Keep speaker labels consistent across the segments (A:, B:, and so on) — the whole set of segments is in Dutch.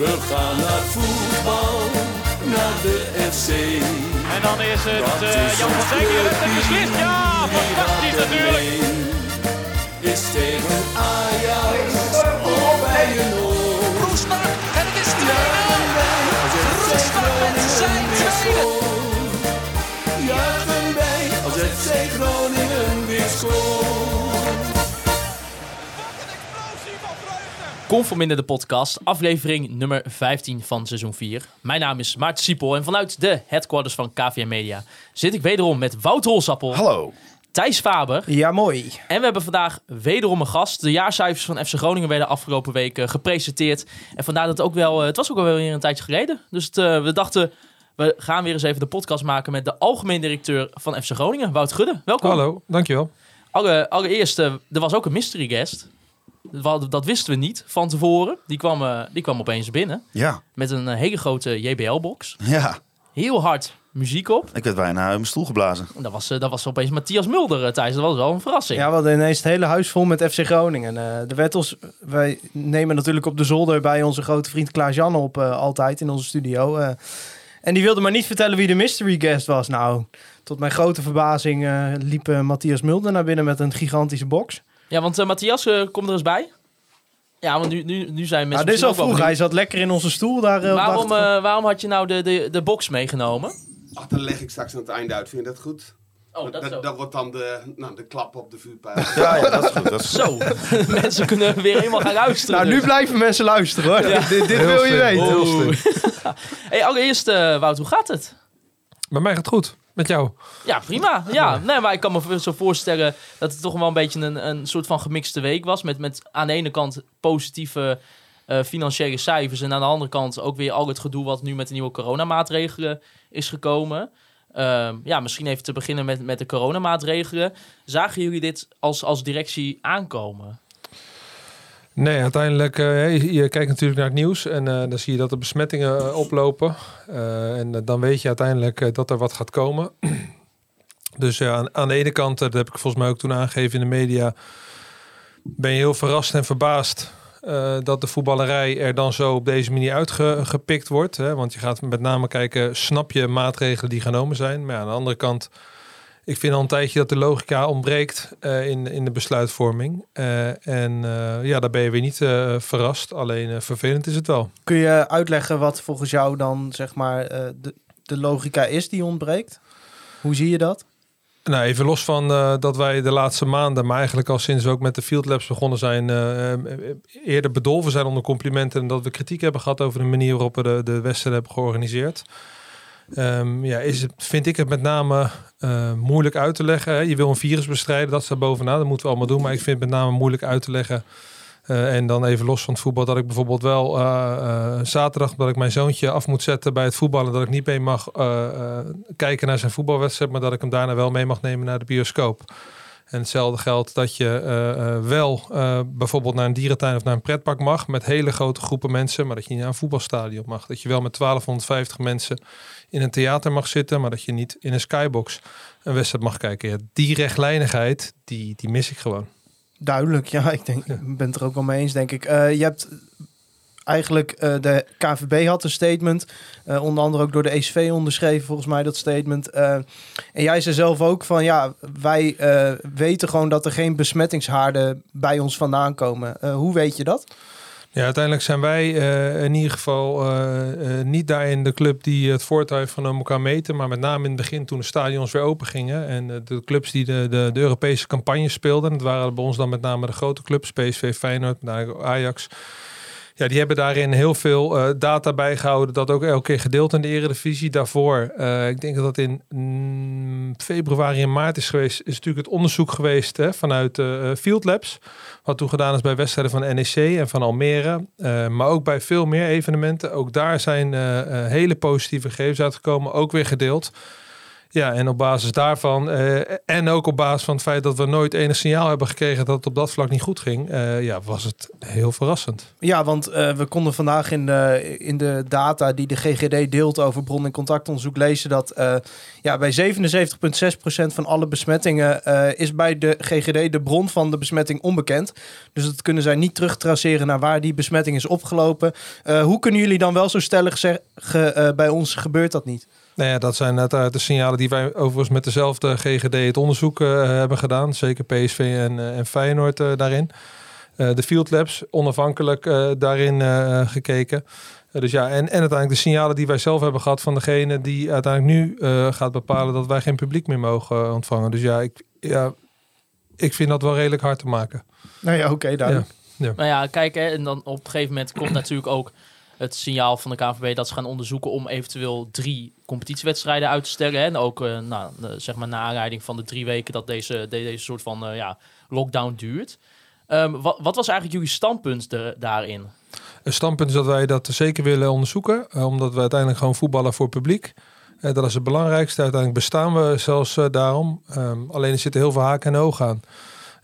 A: We gaan naar voetbal, naar de FC.
B: En dan is het uh, Jan van Dijk die het
A: clubje,
B: beslist. Ja, fantastisch natuurlijk.
A: Is tegen Ajax of bij een oor.
C: Roestak en het is 2-0.
A: Juichen wij als FC
C: Roestak met zijn tweede.
A: Juichen wij als FC Groningen weer scoort.
D: Conforminder de podcast, aflevering nummer 15 van seizoen 4. Mijn naam is Maarten Siepel en vanuit de headquarters van KVM Media zit ik wederom met Wouter Holsappel,
E: Hallo.
D: Thijs Faber
F: Ja, mooi.
D: en we hebben vandaag wederom een gast. De jaarcijfers van FC Groningen werden afgelopen week eh, gepresenteerd. En vandaar dat het ook wel, eh, het was ook wel weer een tijdje geleden. Dus het, eh, we dachten, we gaan weer eens even de podcast maken met de algemeen directeur van FC Groningen, Wout Gudde. Welkom.
G: Hallo, dankjewel.
D: Alle, allereerst, er was ook een mystery guest. Dat, dat wisten we niet van tevoren. Die kwam, eh, die kwam opeens binnen
E: Ja,
D: met een eh, hele grote JBL-box.
E: ja.
D: Heel hard muziek op.
E: Ik werd bijna uit mijn stoel geblazen.
D: En Dat was, eh, dat was opeens Matthias Mulder Thijs. Dat was wel een verrassing.
F: Ja, we hadden ineens het hele huis vol met FC Groningen. Eh, de Wettels, wij nemen natuurlijk op de zolder bij onze grote vriend Klaas-Jan op altijd in onze studio. eh. en die wilde maar niet vertellen wie de mystery guest was. Nou, tot mijn grote verbazing eh, liep Matthias Mulder naar binnen met een gigantische box.
D: Ja, want uh, Matthias, uh, kom er eens bij. Ja, want nu, nu, nu zijn mensen...
F: Nou, dit is al vroeg. Hij zat lekker in onze stoel daar. Uh,
D: waarom, waarom had je nou de, de, de box meegenomen?
H: Ach, dan leg ik straks aan het einde uit. Vind je dat goed?
D: Oh, dat,
H: dat, dat wordt dan de, nou, de klap op de vuurpijl.
E: Ja, ja, dat is goed. Dat is
D: Zo, mensen kunnen weer helemaal gaan luisteren.
F: Nou,
D: dus.
F: nu blijven mensen luisteren hoor. Ja. dit dit wil je weten.
D: Hey, allereerst, uh, Wout, hoe gaat het?
G: Bij mij gaat het goed. Met jou?
D: Ja, prima. Ja, nee, maar ik kan me zo voorstellen dat het toch wel een beetje een, een soort van gemixte week was. Met, met aan de ene kant positieve uh, financiële cijfers. En aan de andere kant ook weer al het gedoe wat nu met de nieuwe coronamaatregelen is gekomen. Uh, ja, misschien even te beginnen met, met de coronamaatregelen. Zagen jullie dit als, als directie aankomen?
G: Nee, uiteindelijk, uh, je, kijkt natuurlijk naar het nieuws en uh, dan zie je dat de besmettingen uh, oplopen. en dan weet je uiteindelijk dat er wat gaat komen. dus aan, aan, de ene kant, dat heb ik volgens mij ook toen aangegeven in de media, ben je heel verrast en verbaasd dat de voetballerij er dan zo op deze manier uitgepikt wordt. Hè? Want je gaat met name kijken, snap je maatregelen die genomen zijn? Maar ja, aan de andere kant ik vind al een tijdje dat de logica ontbreekt uh, in, in de besluitvorming. Uh, en uh, ja, daar ben je weer niet verrast. Alleen vervelend is het wel.
F: Kun je uitleggen wat volgens jou dan zeg maar de, de logica is die ontbreekt? Hoe zie je dat?
G: Nou, even los van dat wij de laatste maanden, maar eigenlijk al sinds we ook met de Field Labs begonnen zijn, eerder bedolven zijn onder complimenten en dat we kritiek hebben gehad over de manier waarop we de, de wedstrijd hebben georganiseerd. Um, ja, is het, vind ik het met name uh, moeilijk uit te leggen. Hè? Je wil een virus bestrijden, dat staat bovenaan. Dat moeten we allemaal doen. Maar ik vind het met name moeilijk uit te leggen. Uh, en dan even los van het voetbal, dat ik bijvoorbeeld wel uh, zaterdag, dat ik mijn zoontje af moet zetten bij het voetballen, dat ik niet mee mag kijken naar zijn voetbalwedstrijd, maar dat ik hem daarna wel mee mag nemen naar de bioscoop. En hetzelfde geldt dat je wel bijvoorbeeld naar een dierentuin of naar een pretpark mag met hele grote groepen mensen, maar dat je niet naar een voetbalstadion mag. Dat je wel met 1250 mensen in een theater mag zitten, maar dat je niet in een skybox een wedstrijd mag kijken. Ja, die rechtlijnigheid, die, die mis ik gewoon.
F: Duidelijk, ja. Ik denk, ja. ben het er ook wel mee eens, denk ik. Uh, je hebt eigenlijk uh, de KVB had een statement, uh, onder andere ook door de ECV onderschreven, volgens mij dat statement. En jij zei zelf ook van ja, wij weten gewoon dat er geen besmettingshaarden bij ons vandaan komen. hoe weet je dat?
G: Ja, uiteindelijk zijn wij in ieder geval niet daarin de club die het heeft genomen elkaar meten, maar met name in het begin toen de stadions weer open gingen en de clubs die de, de, de Europese campagne speelden, dat waren bij ons dan met name de grote clubs, PSV, Feyenoord, Ajax. Ja, die hebben daarin heel veel uh, data bijgehouden. Dat ook elke keer gedeeld in de Eredivisie. Daarvoor, uh, ik denk dat in mm, februari en maart is geweest. Is natuurlijk het onderzoek geweest hè, vanuit uh, Field Labs. Wat toen gedaan is bij wedstrijden van NEC en van Almere. maar ook bij veel meer evenementen. Ook daar zijn hele positieve gegevens uitgekomen. Ook weer gedeeld. Ja, en op basis daarvan eh, en ook op basis van het feit dat we nooit enig signaal hebben gekregen dat het op dat vlak niet goed ging, eh, ja, was het heel verrassend.
F: Ja, want eh, we konden vandaag in de, in de data die de GGD deelt over bron- en contactonderzoek lezen dat ja, bij 77,6% van alle besmettingen is bij de GGD de bron van de besmetting onbekend. Dus dat kunnen zij niet terugtraceren naar waar die besmetting is opgelopen. Hoe kunnen jullie dan wel zo stellig zeggen, bij ons gebeurt dat niet?
G: Nou ja, dat zijn uiteraard de signalen die wij overigens met dezelfde GGD het onderzoek eh, hebben gedaan. Zeker PSV en, eh, en Feyenoord eh, daarin. Eh, de Field Labs, onafhankelijk eh, daarin eh, gekeken. Eh, dus ja, en, en uiteindelijk de signalen die wij zelf hebben gehad van degene die uiteindelijk nu eh, gaat bepalen dat wij geen publiek meer mogen eh, ontvangen. Dus ja ik, ja, ik vind dat wel redelijk hard te maken.
F: Nou ja, oké, duidelijk.
D: Nou ja, kijk, hè, en dan op een gegeven moment komt natuurlijk ook het signaal van de KNVB dat ze gaan onderzoeken om eventueel drie competitiewedstrijden uit te stellen. En ook, eh, nou, eh, zeg maar, naar aanleiding van de drie weken dat deze, de- deze soort van eh, ja, lockdown duurt. Ehm, wat, wat was eigenlijk jullie standpunt de- daarin?
G: Een standpunt is dat wij dat zeker willen onderzoeken. omdat we uiteindelijk gewoon voetballen voor publiek. Dat is het belangrijkste. Uiteindelijk bestaan we zelfs daarom. Ehm, alleen er zitten heel veel haken en ogen aan.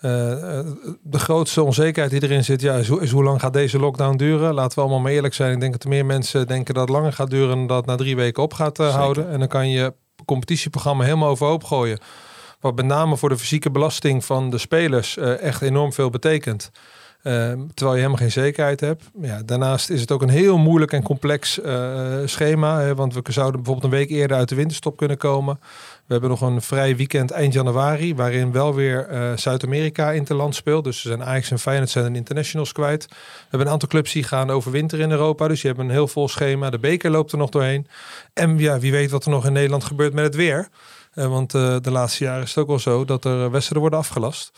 G: Eh, eh, de grootste onzekerheid die erin zit, ja, is, hoe- is hoe lang gaat deze lockdown duren? Laten we allemaal maar eerlijk zijn. Ik denk dat er meer mensen denken dat het langer gaat duren dan dat het na drie weken op gaat eh, houden. En dan kan je competitieprogramma helemaal overhoop gooien. Wat met name voor de fysieke belasting van de spelers echt enorm veel betekent. Terwijl je helemaal geen zekerheid hebt. Ja, daarnaast is het ook een heel moeilijk en complex schema. Hè, want we zouden bijvoorbeeld een week eerder uit de winterstop kunnen komen. We hebben nog een vrij weekend eind januari. Waarin wel weer eh, Zuid-Amerika interland speelt. Dus er zijn Ajax en Feyenoord zijn een internationals kwijt. We hebben een aantal clubs die gaan overwinteren in Europa. Dus je hebt een heel vol schema. De beker loopt er nog doorheen. En ja, wie weet wat er nog in Nederland gebeurt met het weer. Eh, want eh, de laatste jaren is het ook wel zo dat er wedstrijden worden afgelast.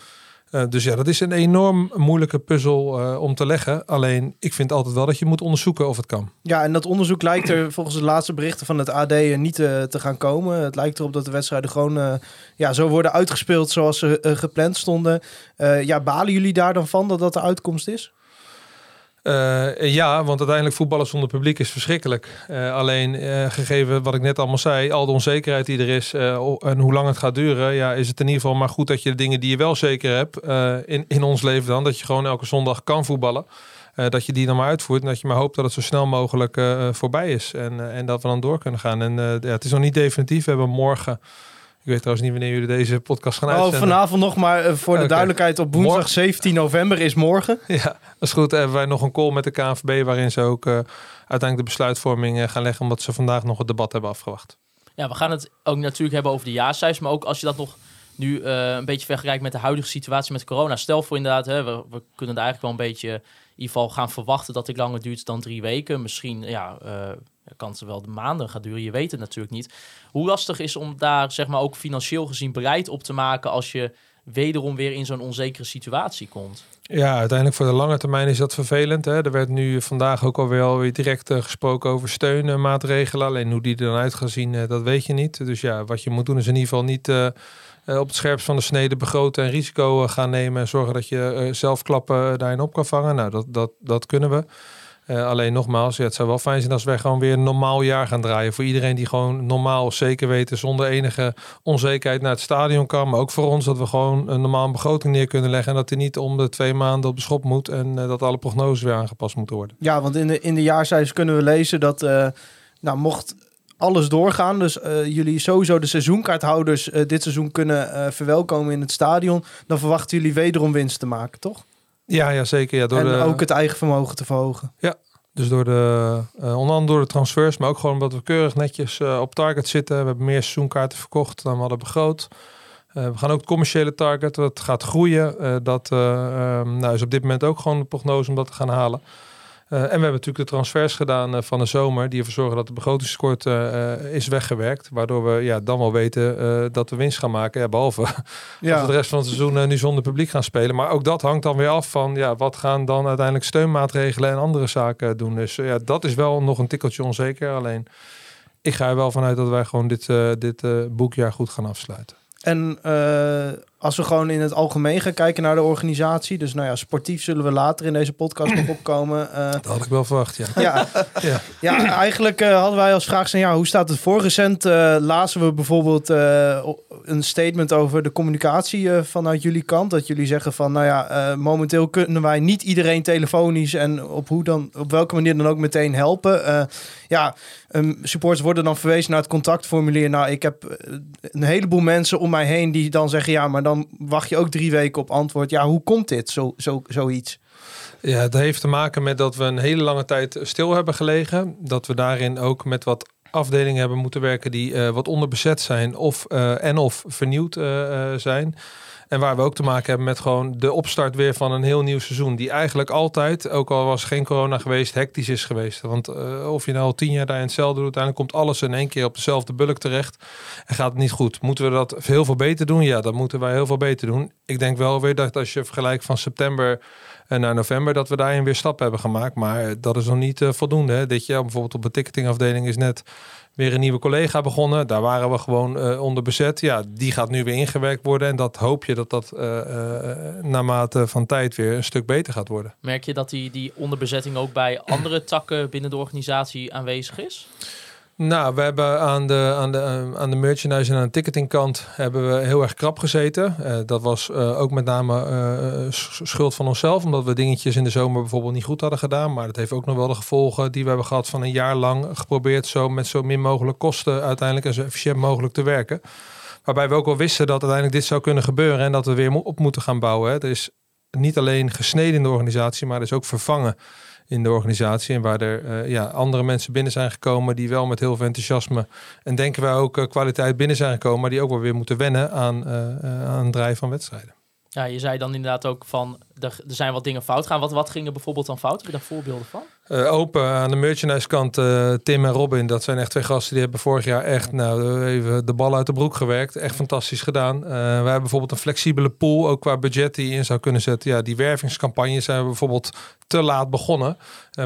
G: Eh, dus ja, dat is een enorm moeilijke puzzel eh, om te leggen. Alleen, ik vind altijd wel dat je moet onderzoeken of het kan.
F: Ja, en dat onderzoek lijkt er volgens de laatste berichten van het AD niet eh, te gaan komen. Het lijkt erop dat de wedstrijden gewoon ja, zo worden uitgespeeld zoals ze gepland stonden. Ja, balen jullie daar dan van dat dat de uitkomst is?
G: Eh, ja, want uiteindelijk voetballen zonder publiek is verschrikkelijk. Eh, alleen eh, gegeven wat ik net allemaal zei, al de onzekerheid die er is en hoe lang het gaat duren, ja, is het in ieder geval maar goed dat je de dingen die je wel zeker hebt in, in ons leven dan, dat je gewoon elke zondag kan voetballen. Dat je die dan maar uitvoert en dat je maar hoopt dat het zo snel mogelijk voorbij is. En, en dat we dan door kunnen gaan. En ja, het is nog niet definitief. We hebben morgen, ik weet trouwens niet wanneer jullie deze podcast gaan
F: Oh,
G: uitzenden.
F: vanavond nog, maar eh, voor de duidelijkheid op woensdag
G: Morgen-
F: 17 november is morgen.
G: Ja, dat is goed. Hebben wij nog een call met de KNVB waarin ze ook eh, uiteindelijk de besluitvorming eh, gaan leggen, omdat ze vandaag nog het debat hebben afgewacht.
D: Ja, we gaan het ook natuurlijk hebben over de jaarcijfers. Maar ook als je dat nog nu eh, een beetje vergelijkt met de huidige situatie met corona. Stel voor inderdaad, hè, we, we kunnen er eigenlijk wel een beetje in ieder geval gaan verwachten dat het langer duurt dan drie weken. Misschien ja, eh, kan het wel de maanden gaan duren. Je weet het natuurlijk niet. Hoe lastig is om daar zeg maar ook financieel gezien bereid op te maken als je wederom weer in zo'n onzekere situatie komt.
G: Ja, uiteindelijk voor de lange termijn is dat vervelend. Hè? Er werd nu vandaag ook alweer alweer direct eh, gesproken over steunmaatregelen. Alleen hoe die er dan uit gaan zien, eh, dat weet je niet. Dus ja, wat je moet doen is in ieder geval niet eh, op het scherpst van de snede begroten en risico gaan nemen. En zorgen dat je zelf klappen daarin op kan vangen. Nou, dat, dat, dat kunnen we. Eh, alleen nogmaals, het zou wel fijn zijn als wij gewoon weer een normaal jaar gaan draaien. Voor iedereen die gewoon normaal zeker weten, zonder enige onzekerheid naar het stadion kan. Maar ook voor ons dat we gewoon een normale begroting neer kunnen leggen. En dat die niet om de twee maanden op de schop moet. En eh, dat alle prognoses weer aangepast moeten worden.
F: Ja, want in de, in de jaarcijfers kunnen we lezen dat, eh, nou, mocht alles doorgaan, dus jullie sowieso de seizoenkaarthouders dit seizoen kunnen verwelkomen in het stadion, dan verwachten jullie wederom winst te maken, toch?
G: Ja, ja zeker. Ja, door
F: en
G: de,
F: ook het eigen vermogen te verhogen.
G: Dus door de, eh, onder andere door de transfers, maar ook gewoon omdat we keurig netjes eh, op target zitten. We hebben meer seizoenkaarten verkocht dan we hadden begroot. Eh, we gaan ook het commerciële target, dat gaat groeien. Dat eh, ehm, nou, is op dit moment ook gewoon de prognose om dat te gaan halen. Eh, en we hebben natuurlijk de transfers gedaan eh, van de zomer, die ervoor zorgen dat de begrotingskort eh, is weggewerkt. Waardoor we ja, dan wel weten dat we winst gaan maken. Ja, behalve als we de rest van het seizoen nu zonder publiek gaan spelen. Maar ook dat hangt dan weer af van ja, wat gaan dan uiteindelijk steunmaatregelen en andere zaken doen. Dus ja, dat is wel nog een tikkeltje onzeker. Alleen ik ga er wel vanuit dat wij gewoon dit, dit boekjaar goed gaan afsluiten.
F: En als we gewoon in het algemeen gaan kijken naar de organisatie. Dus nou ja, sportief zullen we later in deze podcast nog opkomen. Eh,
G: Dat had ik wel verwacht, ja.
F: ja,
G: Ja.
F: ja, eigenlijk eh, hadden wij als vraag zijn, ja, hoe staat het voor? Recent eh, lazen we bijvoorbeeld eh, een statement over de communicatie eh, vanuit jullie kant. Dat jullie zeggen van, nou ja, eh, momenteel kunnen wij niet iedereen telefonisch en op hoe dan, op welke manier dan ook meteen helpen. Eh, ja, ehm, supporters worden dan verwezen naar het contactformulier. Nou, ik heb een heleboel mensen om mij heen die dan zeggen, ja, maar dan wacht je ook drie weken op antwoord. Ja, hoe komt dit, zo, zo, zoiets?
G: Ja, het heeft te maken met dat we een hele lange tijd stil hebben gelegen. Dat we daarin ook met wat afdelingen hebben moeten werken die eh, wat onderbezet zijn of, eh, en of vernieuwd eh, zijn. En waar we ook te maken hebben met gewoon de opstart weer van een heel nieuw seizoen. Die eigenlijk altijd, ook al was geen corona geweest, hectisch is geweest. Want eh, of je nou al tien jaar daar in hetzelfde doet, uiteindelijk komt alles in één keer op dezelfde bulk terecht. En gaat het niet goed. Moeten we dat heel veel beter doen? Ja, dat moeten wij heel veel beter doen. Ik denk wel weer dat als je vergelijkt van september en naar november, dat we daarin weer stappen hebben gemaakt. Maar eh, dat is nog niet eh, voldoende. Dit jaar bijvoorbeeld op de ticketingafdeling is net weer een nieuwe collega begonnen. Daar waren we gewoon eh, onder bezet. Ja, die gaat nu weer ingewerkt worden. En dat hoop je dat dat eh, eh, naarmate van tijd weer een stuk beter gaat worden.
D: Merk je dat die, die onderbezetting ook bij andere takken binnen de organisatie aanwezig is?
G: Nou, we hebben aan de, aan de, eh, aan de merchandise en aan de ticketingkant hebben we heel erg krap gezeten. Eh, dat was eh, ook met name sch- schuld van onszelf, omdat we dingetjes in de zomer bijvoorbeeld niet goed hadden gedaan. Maar dat heeft ook nog wel de gevolgen die we hebben gehad van een jaar lang geprobeerd zo met zo min mogelijk kosten uiteindelijk en zo efficiënt mogelijk te werken. Waarbij we ook wel wisten dat uiteindelijk dit zou kunnen gebeuren en dat we weer op moeten gaan bouwen. Hè. Er is niet alleen gesneden in de organisatie, maar er is ook vervangen in de organisatie. En waar er eh, ja, andere mensen binnen zijn gekomen die wel met heel veel enthousiasme en denken wij ook eh, kwaliteit binnen zijn gekomen, maar die ook wel weer moeten wennen aan, eh aan het draaien van wedstrijden.
D: Ja, je zei dan inderdaad ook van, er, er zijn wat dingen fout gaan. Wat, wat ging er bijvoorbeeld dan fout? Heb je daar voorbeelden van?
G: Eh, open aan de merchandise kant, eh, Tim en Robin, dat zijn echt twee gasten die hebben vorig jaar echt nou, even de bal uit de broek gewerkt. Echt fantastisch gedaan. Eh wij hebben bijvoorbeeld een flexibele pool, ook qua budget die in zou kunnen zetten. Ja, die wervingscampagne zijn we bijvoorbeeld te laat begonnen.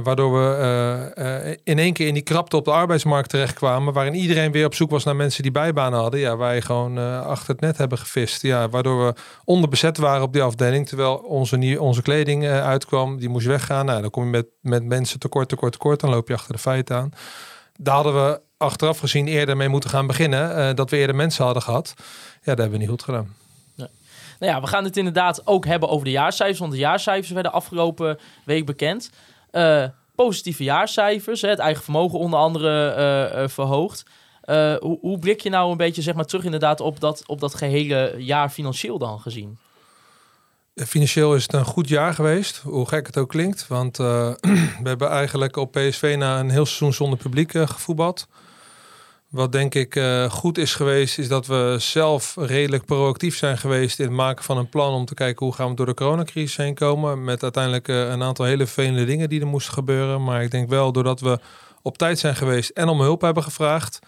G: Waardoor we in één keer in die krapte op de arbeidsmarkt terechtkwamen. Waarin iedereen weer op zoek was naar mensen die bijbanen hadden. Ja, wij gewoon achter het net hebben gevist. Ja, waardoor we onderbezet waren op die afdeling. Terwijl onze, onze kleding uitkwam. Die moest weggaan. Nou, dan kom je met, met mensen tekort, tekort, tekort. Dan loop je achter de feiten aan. Daar hadden we achteraf gezien eerder mee moeten gaan beginnen. eh, dat we eerder mensen hadden gehad. Ja, dat hebben we niet goed gedaan.
D: Nou ja, we gaan het inderdaad ook hebben over de jaarcijfers. Want de jaarcijfers werden afgelopen week bekend. Eh, positieve jaarcijfers. Het eigen vermogen onder andere eh, verhoogd. Hoe, hoe blik je nou een beetje zeg maar, terug inderdaad op dat, op dat gehele jaar financieel dan gezien?
G: Financieel is het een goed jaar geweest, hoe gek het ook klinkt. Want eh, we hebben eigenlijk op PSV na een heel seizoen zonder publiek eh, gevoetbald. Wat denk ik eh, goed is geweest, is dat we zelf redelijk proactief zijn geweest in het maken van een plan om te kijken hoe gaan we door de coronacrisis heen komen. Met uiteindelijk eh, een aantal hele vervelende dingen die er moesten gebeuren. Maar ik denk wel doordat we op tijd zijn geweest en om hulp hebben gevraagd.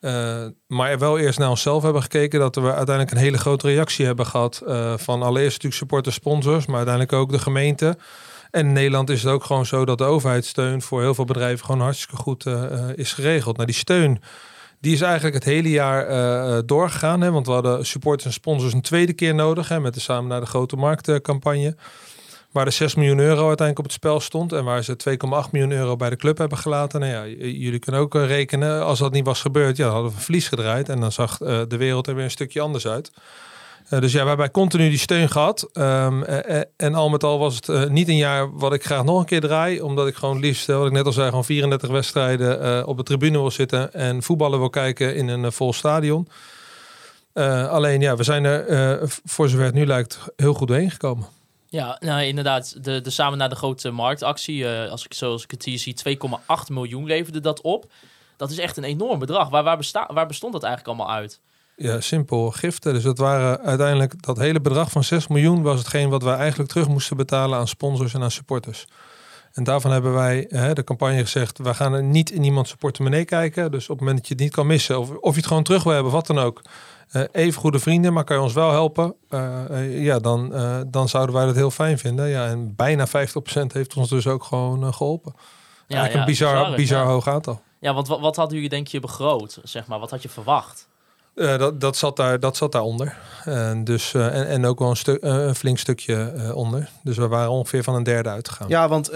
G: Eh, maar wel eerst naar onszelf hebben gekeken. Dat we uiteindelijk een hele grote reactie hebben gehad. eh, van allereerst natuurlijk supporters, sponsors. Maar uiteindelijk ook de gemeente. En in Nederland is het ook gewoon zo dat de overheidssteun voor heel veel bedrijven gewoon hartstikke goed eh, is geregeld. Nou, die steun die is eigenlijk het hele jaar eh, doorgegaan. Hè, want we hadden supporters en sponsors een tweede keer nodig. Hè, met de Samen naar de Grote Markt campagne. Waar de 6 miljoen euro uiteindelijk op het spel stond. En waar ze 2,8 miljoen euro bij de club hebben gelaten. Nou ja, jullie kunnen ook eh, rekenen. Als dat niet was gebeurd, ja, dan hadden we verlies gedraaid. En dan zag eh, de wereld er weer een stukje anders uit. Eh, dus ja, we hebben continu die steun gehad. Ehm, eh, eh, en al met al was het niet een jaar wat ik graag nog een keer draai. Omdat ik gewoon liefst, wat ik net al zei, gewoon 34 wedstrijden op de tribune wil zitten. En voetballen wil kijken in een vol stadion. Alleen ja, we zijn er voor zover het nu lijkt heel goed doorheen gekomen.
D: Ja, nou inderdaad, de, de samen naar de grote marktactie, eh, als ik zoals ik het hier zie, 2,8 miljoen leverde dat op. Dat is echt een enorm bedrag. Waar, waar, waar bestond dat eigenlijk allemaal uit?
G: Ja, simpel giften. Dus dat waren uiteindelijk dat hele bedrag van 6 miljoen was hetgeen wat wij eigenlijk terug moesten betalen aan sponsors en aan supporters. En daarvan hebben wij hè, de campagne gezegd, we gaan er niet in iemands portemonnee kijken. Dus op het moment dat je het niet kan missen, of, of je het gewoon terug wil hebben, wat dan ook. Eh, even goede vrienden, maar kan je ons wel helpen? eh, eh, ja, dan, dan zouden wij dat heel fijn vinden. Ja, en bijna 50% heeft ons dus ook gewoon eh, geholpen.
D: Ja,
G: Eigenlijk
D: ja,
G: een bizar,
D: bizar,
G: bizar hoog aantal.
D: Ja, want wat, wat hadden jullie denk je begroot, zeg maar? Wat had je verwacht?
G: Eh, dat, dat, zat daar, dat zat daaronder. En dus, eh, en, en ook wel een, een flink stukje onder. Dus we waren ongeveer van een derde uitgegaan.
F: Ja, want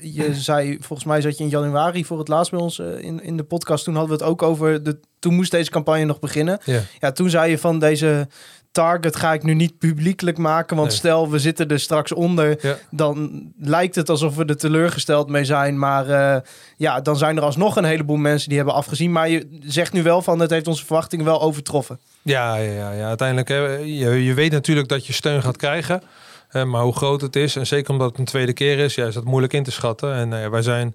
F: je zei, volgens mij zat je in januari voor het laatst bij ons in, in de podcast. Toen hadden we het ook over, de, toen moest deze campagne nog beginnen.
G: Ja,
F: toen zei je van deze target ga ik nu niet publiekelijk maken. Want
G: Nee.
F: stel, we zitten er straks onder.
G: Ja.
F: Dan lijkt het alsof we er teleurgesteld mee zijn. Maar eh, ja, dan zijn er alsnog een heleboel mensen die hebben afgezien. Maar je zegt nu wel van, het heeft onze verwachtingen wel overtroffen.
G: Ja, ja, ja, uiteindelijk, hè, je, je weet natuurlijk dat je steun gaat krijgen. hè, maar hoe groot het is, en zeker omdat het een tweede keer is, ja, is dat moeilijk in te schatten. En nou wij zijn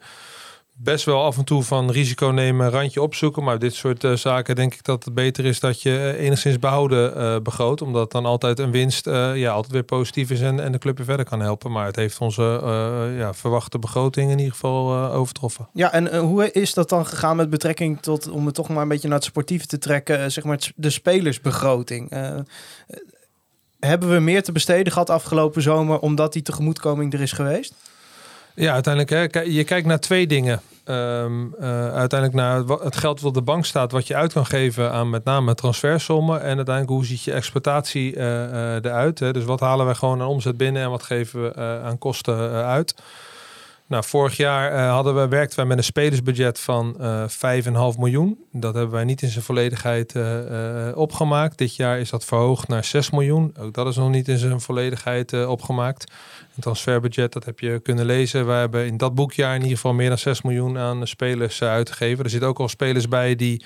G: best wel af en toe van risico nemen, randje opzoeken. Maar dit soort eh, zaken denk ik dat het beter is dat je eh, enigszins behouden eh, begroot. Omdat dan altijd een winst ja, altijd weer positief is en, en de club weer verder kan helpen. Maar het heeft onze ja, verwachte begroting in ieder geval overtroffen.
F: Ja, en hoe is dat dan gegaan met betrekking tot, om het toch maar een beetje naar het sportieve te trekken, zeg maar de spelersbegroting? Hebben we meer te besteden gehad afgelopen zomer omdat die tegemoetkoming er is geweest?
G: Ja, uiteindelijk, hè, je kijkt naar twee dingen. Ehm, eh, uiteindelijk naar het geld wat op de bank staat, wat je uit kan geven aan met name transfersommen. En uiteindelijk hoe ziet je exploitatie eh, eh, eruit. Hè? Dus wat halen wij gewoon aan omzet binnen en wat geven we aan kosten uit. Nou, vorig jaar eh, hadden we, werkten wij met een spelersbudget van eh 5,5 miljoen. Dat hebben wij niet in zijn volledigheid eh, opgemaakt. Dit jaar is dat verhoogd naar 6 miljoen. Ook dat is nog niet in zijn volledigheid opgemaakt. Een transferbudget, dat heb je kunnen lezen. We hebben in dat boekjaar in ieder geval meer dan 6 miljoen aan spelers uitgegeven. Er zitten ook al spelers bij die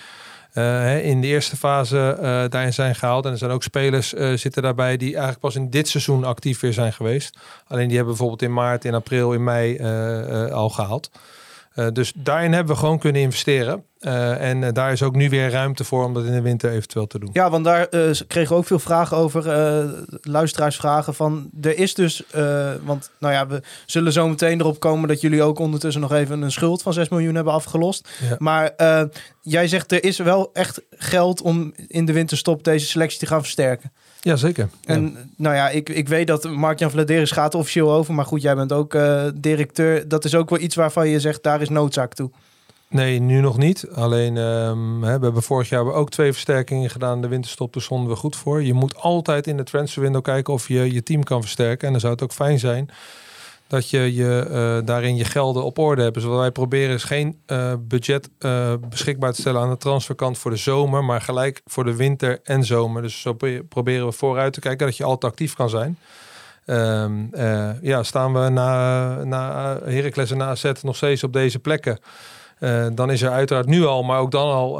G: eh, in de eerste fase eh, daarin zijn gehaald. En er zijn ook spelers eh, zitten daarbij die eigenlijk pas in dit seizoen actief weer zijn geweest. Alleen die hebben bijvoorbeeld in maart, in april, in mei al gehaald. Eh, dus daarin hebben we gewoon kunnen investeren. Eh, en eh, daar is ook nu weer ruimte voor om dat in de winter eventueel te doen.
F: Ja, want daar kregen we ook veel vragen over. luisteraarsvragen van. Er is dus. want nou ja, we zullen zo meteen erop komen dat jullie ook ondertussen nog even een schuld van 6 miljoen hebben afgelost.
G: Ja.
F: Maar jij zegt er is wel echt geld om in de winterstop deze selectie te gaan versterken.
G: Jazeker. Ja.
F: En nou ja, ik, ik weet dat Mark-Jan Vladeris gaat officieel over. Maar goed, jij bent ook eh, directeur. Dat is ook wel iets waarvan je zegt, daar is noodzaak toe.
G: Nee, nu nog niet. Alleen ehm, hè, we hebben vorig jaar ook twee versterkingen gedaan. De winterstop, daar stonden we goed voor. Je moet altijd in de transferwindow kijken of je je team kan versterken. En dan zou het ook fijn zijn dat je, je eh, daarin je gelden op orde hebt. Dus wat wij proberen is geen eh, budget eh, beschikbaar te stellen aan de transferkant voor de zomer, maar gelijk voor de winter en zomer. Dus zo pro- proberen we vooruit te kijken dat je altijd actief kan zijn. Ehm, eh, ja, staan we na, na Heracles en na AZ nog steeds op deze plekken. Dan is er uiteraard nu al, maar ook dan al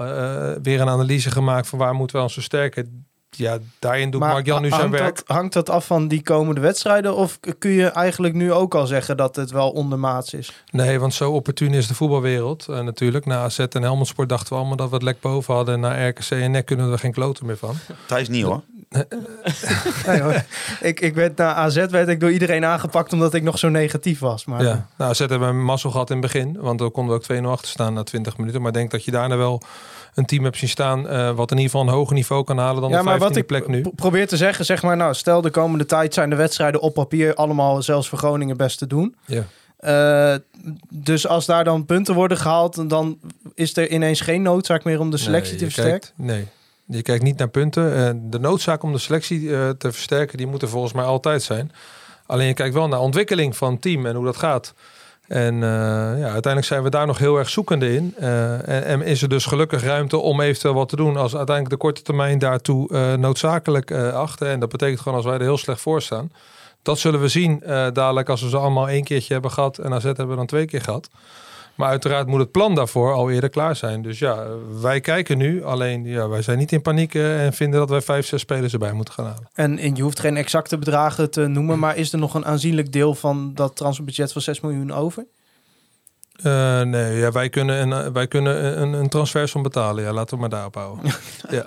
G: weer een analyse gemaakt van waar moeten we ons versterken. Ja, daarin doet Mark Jan nu zijn
F: hangt
G: werk.
F: Dat, hangt dat af van die komende wedstrijden? Of kun je eigenlijk nu ook al zeggen dat het wel ondermaats is?
G: Nee, want zo opportun is de voetbalwereld eh, natuurlijk. Na AZ en Helmond Sport dachten we allemaal dat we het lek boven hadden. En na RKC en NEC kunnen we er geen kloten meer van.
E: Thijs niet hoor.
F: Nee, hoor. ik, ik werd na AZ werd ik door iedereen aangepakt omdat ik nog zo negatief was. Maar
G: Ja, nou, AZ hebben we een mazzel gehad in het begin. Want dan konden we ook 2-0 achter staan na 20 minuten. Maar ik denk dat je daarna wel een team hebt zien staan... eh, wat in ieder geval een hoger niveau kan halen dan
F: ja,
G: de
F: maar
G: 15e
F: wat ik
G: plek nu.
F: pro- probeer te zeggen, zeg maar, nou, stel de komende tijd zijn de wedstrijden op papier allemaal zelfs voor Groningen best te doen.
G: Ja.
F: Eh, dus als daar dan punten worden gehaald, dan is er ineens geen noodzaak meer om de selectie
G: Nee,
F: te versterken.
G: kijkt- nee, je kijkt niet naar punten. Eh, de noodzaak om de selectie te versterken, die moet er volgens mij altijd zijn. Alleen je kijkt wel naar ontwikkeling van het team en hoe dat gaat. En eh, ja, uiteindelijk zijn we daar nog heel erg zoekende in. Eh, en, is er dus gelukkig ruimte om eventueel wat te doen als uiteindelijk de korte termijn daartoe eh, noodzakelijk achten. En dat betekent gewoon als wij er heel slecht voor staan. Dat zullen we zien dadelijk als we ze allemaal één keertje hebben gehad. En AZ hebben we dan twee keer gehad. Maar uiteraard moet het plan daarvoor al eerder klaar zijn. Dus ja, wij kijken nu. Alleen ja, wij zijn niet in paniek eh, en vinden dat wij vijf, zes spelers erbij moeten gaan halen.
F: En, en je hoeft geen exacte bedragen te noemen, maar is er nog een aanzienlijk deel van dat transferbudget van 6 miljoen over?
G: Eh, nee, ja, wij kunnen, een, eh, wij kunnen een, een transfersom betalen. Ja, laten we maar daarop houden. ja.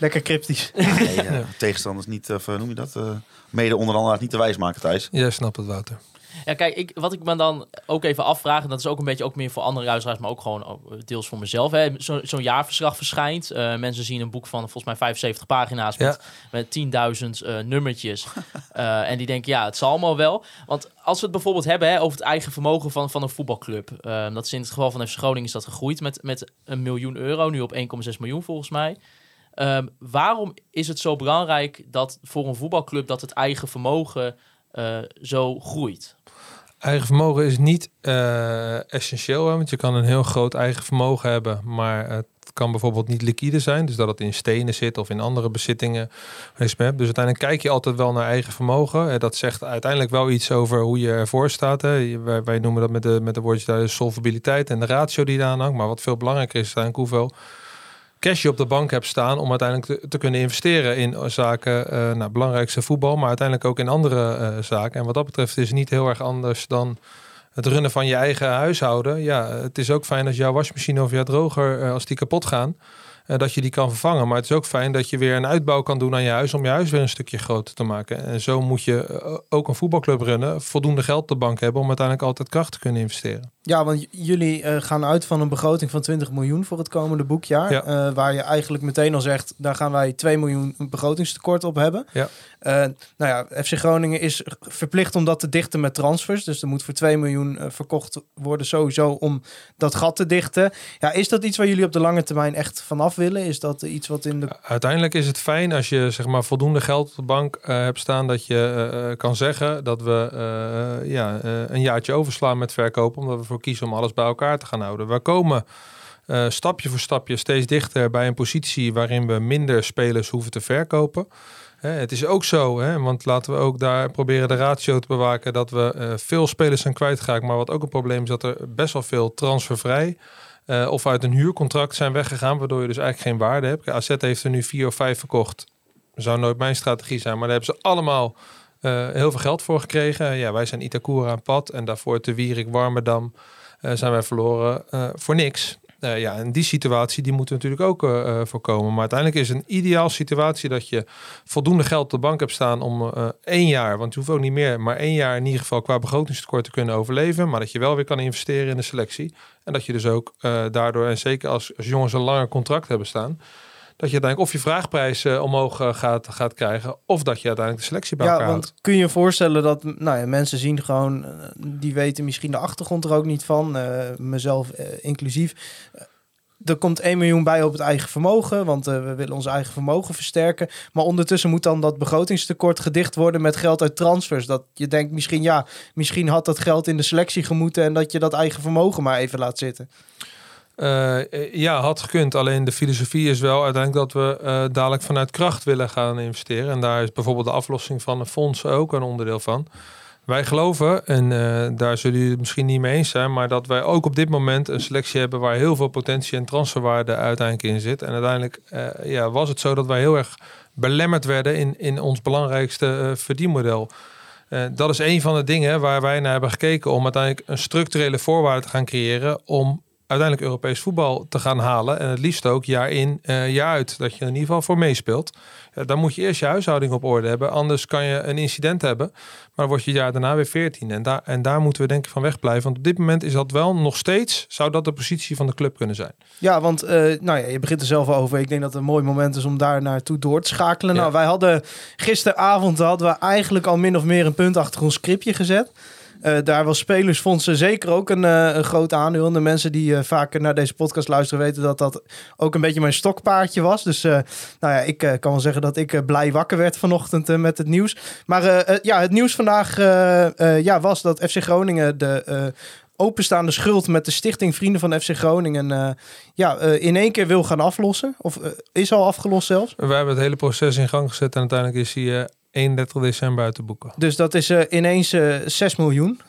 F: Lekker cryptisch.
E: Nee, ja, Tegenstanders niet, of, noem je dat? eh, mede onderhandelaars niet te wijs maken, Thijs.
G: Jij snapt het, Wouter.
D: Ja, kijk, ik, wat ik me dan ook even afvraag, en dat is ook een beetje ook meer voor andere luisteraars, maar ook gewoon ook deels voor mezelf. Zo- Zo'n jaarverslag verschijnt. Eh, mensen zien een boek van volgens mij 75 pagina's met, met 10.000 eh, nummertjes. Eh, en die denken, ja, het zal allemaal wel. Want als we het bijvoorbeeld hebben hè, over het eigen vermogen van, van een voetbalclub. dat is in het geval van FC Groningen is dat gegroeid met, met een miljoen euro, nu op 1,6 miljoen volgens mij. Ehm, waarom is het zo belangrijk dat voor een voetbalclub dat het eigen vermogen zo groeit?
G: Eigen vermogen is niet eh, essentieel, hè, want je kan een heel groot eigen vermogen hebben, maar het kan bijvoorbeeld niet liquide zijn, dus dat het in stenen zit of in andere bezittingen. Dus uiteindelijk kijk je altijd wel naar eigen vermogen. Dat zegt uiteindelijk wel iets over hoe je ervoor staat. Hè. Wij, noemen dat met de, met de woordjes de solvabiliteit en de ratio die daar aan hangt. Maar wat veel belangrijker is, uiteindelijk hoeveel cash je op de bank hebt staan om uiteindelijk te, kunnen investeren in zaken, eh nou, belangrijkste voetbal, maar uiteindelijk ook in andere eh, zaken. En wat dat betreft is het niet heel erg anders dan het runnen van je eigen huishouden. Ja, het is ook fijn als jouw wasmachine of jouw droger, eh, als die kapot gaan, dat je die kan vervangen. Maar het is ook fijn dat je weer een uitbouw kan doen aan je huis om je huis weer een stukje groter te maken. En zo moet je eh, ook een voetbalclub runnen, voldoende geld op de bank hebben om uiteindelijk altijd kracht te kunnen investeren.
F: Ja, want jullie eh, gaan uit van een begroting van 20 miljoen voor het komende boekjaar.
G: Ja.
F: eh, waar je eigenlijk meteen al zegt, daar gaan wij 2 miljoen begrotingstekort op hebben.
G: Ja.
F: Eh, nou ja, FC Groningen is verplicht om dat te dichten met transfers. Dus er moet voor 2 miljoen eh, verkocht worden sowieso om dat gat te dichten. Ja, is dat iets waar jullie op de lange termijn echt vanaf willen? Is dat iets wat in de...
G: Uiteindelijk is het fijn als je zeg maar voldoende geld op de bank eh, hebt staan dat je eh, eh, kan zeggen dat we ja, een jaartje overslaan met verkopen, omdat we voor kiezen om alles bij elkaar te gaan houden. We komen stapje voor stapje steeds dichter bij een positie waarin we minder spelers hoeven te verkopen. Het is ook zo, hè, want laten we ook daar proberen de ratio te bewaken dat we veel spelers zijn kwijtgeraakt. Maar wat ook een probleem is, dat er best wel veel transfervrij eh, of uit een huurcontract zijn weggegaan, waardoor je dus eigenlijk geen waarde hebt. AZ heeft er nu vier of vijf verkocht. Zou nooit mijn strategie zijn, maar daar hebben ze allemaal eh, heel veel geld voor gekregen. Ja, wij zijn Itakura aan pad en daarvoor te Wierik, Warmerdam eh, zijn wij verloren voor niks. Eh, ja, en die situatie die moeten we natuurlijk ook eh, eh, voorkomen. Maar uiteindelijk is een ideaal situatie dat je voldoende geld op de bank hebt staan om één jaar, want je hoeft ook niet meer, maar één jaar in ieder geval qua begrotingstekort te kunnen overleven. Maar dat je wel weer kan investeren in de selectie. En dat je dus ook daardoor, en zeker als, als jongens een langer contract hebben staan, dat je uiteindelijk of je vraagprijs eh, omhoog eh, gaat, gaat krijgen, of dat je uiteindelijk de selectie bij
F: Ja,
G: elkaar
F: want
G: houdt.
F: kun je je voorstellen dat nou ja, mensen zien gewoon, eh, die weten misschien de achtergrond er ook niet van, mezelf inclusief. Er komt 1 miljoen bij op het eigen vermogen, want we willen ons eigen vermogen versterken. Maar ondertussen moet dan dat begrotingstekort gedicht worden met geld uit transfers. Dat je denkt misschien, ja, misschien had dat geld in de selectie gemoeten en dat je dat eigen vermogen maar even laat zitten.
G: Eh, eh, ja, had gekund. Alleen de filosofie is wel uiteindelijk dat we eh, dadelijk vanuit kracht willen gaan investeren. En daar is bijvoorbeeld de aflossing van een fonds ook een onderdeel van. Wij geloven, en daar zullen jullie het misschien niet mee eens zijn, maar dat wij ook op dit moment een selectie hebben waar heel veel potentie en transferwaarde uiteindelijk in zit. En uiteindelijk ja, was het zo dat wij heel erg belemmerd werden in, in ons belangrijkste verdienmodel. Dat is een van de dingen waar wij naar hebben gekeken om uiteindelijk een structurele voorwaarde te gaan creëren om uiteindelijk Europees voetbal te gaan halen. En het liefst ook jaar in, eh, jaar uit. Dat je er in ieder geval voor meespeelt. Ja, dan moet je eerst je huishouding op orde hebben. Anders kan je een incident hebben. Maar dan word je het jaar daarna weer 14. En daar, en daar moeten we denk ik van wegblijven. Want op dit moment is dat wel nog steeds... zou dat de positie van de club kunnen zijn.
F: Ja, want eh, nou ja, je begint er zelf al over. Ik denk dat het een mooi moment is om daar naartoe door te schakelen.
G: Ja.
F: Nou, wij hadden gisteravond hadden we eigenlijk al min of meer een punt achter ons scriptje gezet. Eh, daar was spelersfondsen zeker ook een, eh, een groot aandeel. En de mensen die eh, vaker naar deze podcast luisteren weten dat dat ook een beetje mijn stokpaardje was. Dus nou ja, ik kan wel zeggen dat ik blij wakker werd vanochtend met het nieuws. Maar ja, het nieuws vandaag ja, was dat FC Groningen de openstaande schuld met de stichting Vrienden van FC Groningen ja, in één keer wil gaan aflossen. Of is al afgelost zelfs.
G: We hebben het hele proces in gang gezet. En uiteindelijk is hij 31 december uit te boeken.
F: Dus dat is eh, ineens eh 6 miljoen.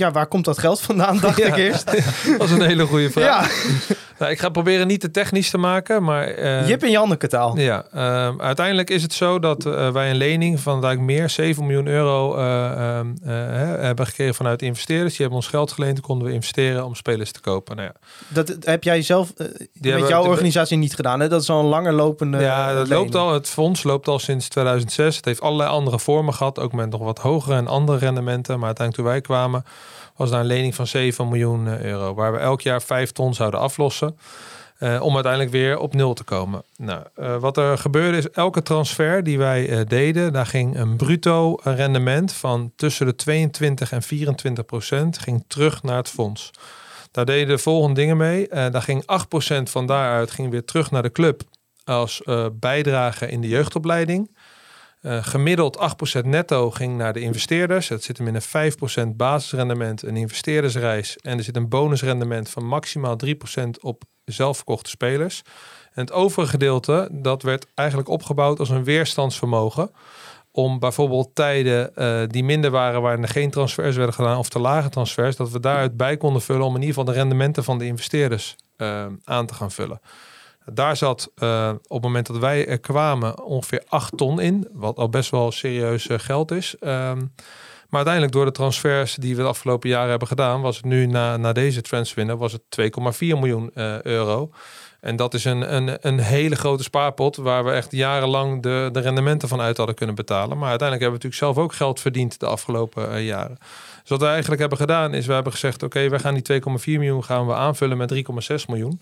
G: Ja.
F: Waar komt dat geld vandaan, dacht
G: Ja.
F: ik eerst.
G: Dat is een hele goede vraag.
F: Ja,
G: Nou, ik ga proberen niet te technisch te maken. Maar eh,
F: Jip en Janneke taal.
G: Ja, ehm, uiteindelijk is het zo dat eh, wij een lening van eigenlijk meer 7 miljoen euro eh, ehm, eh, hebben gekregen vanuit investeerders. Die hebben ons geld geleend, toen konden we investeren om spelers te kopen. Nou ja,
F: Dat heb jij zelf met jouw organisatie niet gedaan. Hè? Dat is al een langer lopende
G: ja, dat
F: lening.
G: loopt al. Het fonds loopt al sinds 2006. Het heeft allerlei andere vormen gehad, ook met nog wat hogere en andere rendementen. Maar uiteindelijk toen wij kwamen, was daar een lening van 7 miljoen eh, euro, waar we elk jaar 5 ton zouden aflossen. eh, om uiteindelijk weer op nul te komen. Nou, eh, wat er gebeurde is, elke transfer die wij deden, daar ging een bruto rendement van tussen de 22 en 24 procent ging terug naar het fonds. Daar deden de volgende dingen mee. Daar ging 8 procent van daaruit ging weer terug naar de club als bijdrage in de jeugdopleiding. Eh, gemiddeld 8% netto ging naar de investeerders. Het zit hem in een 5% basisrendement, een investeerdersreis. En er zit een bonusrendement van maximaal 3% op zelfverkochte spelers. En het overige gedeelte, dat werd eigenlijk opgebouwd als een weerstandsvermogen. Om bijvoorbeeld tijden eh, die minder waren, waarin er geen transfers werden gedaan of te lage transfers, dat we daaruit bij konden vullen om in ieder geval de rendementen van de investeerders eh, aan te gaan vullen. Daar zat eh, op het moment dat wij er kwamen ongeveer 8 ton in, wat al best wel serieus eh, geld is. Ehm, maar uiteindelijk door de transfers die we de afgelopen jaren hebben gedaan, was het nu na, na deze transwinner was het 2,4 miljoen eh, euro. En dat is een, een, een hele grote spaarpot waar we echt jarenlang de, de rendementen van uit hadden kunnen betalen. Maar uiteindelijk hebben we natuurlijk zelf ook geld verdiend de afgelopen jaren. Dus wat we eigenlijk hebben gedaan is we hebben gezegd oké, we gaan die 2,4 miljoen gaan we aanvullen met 3,6 miljoen.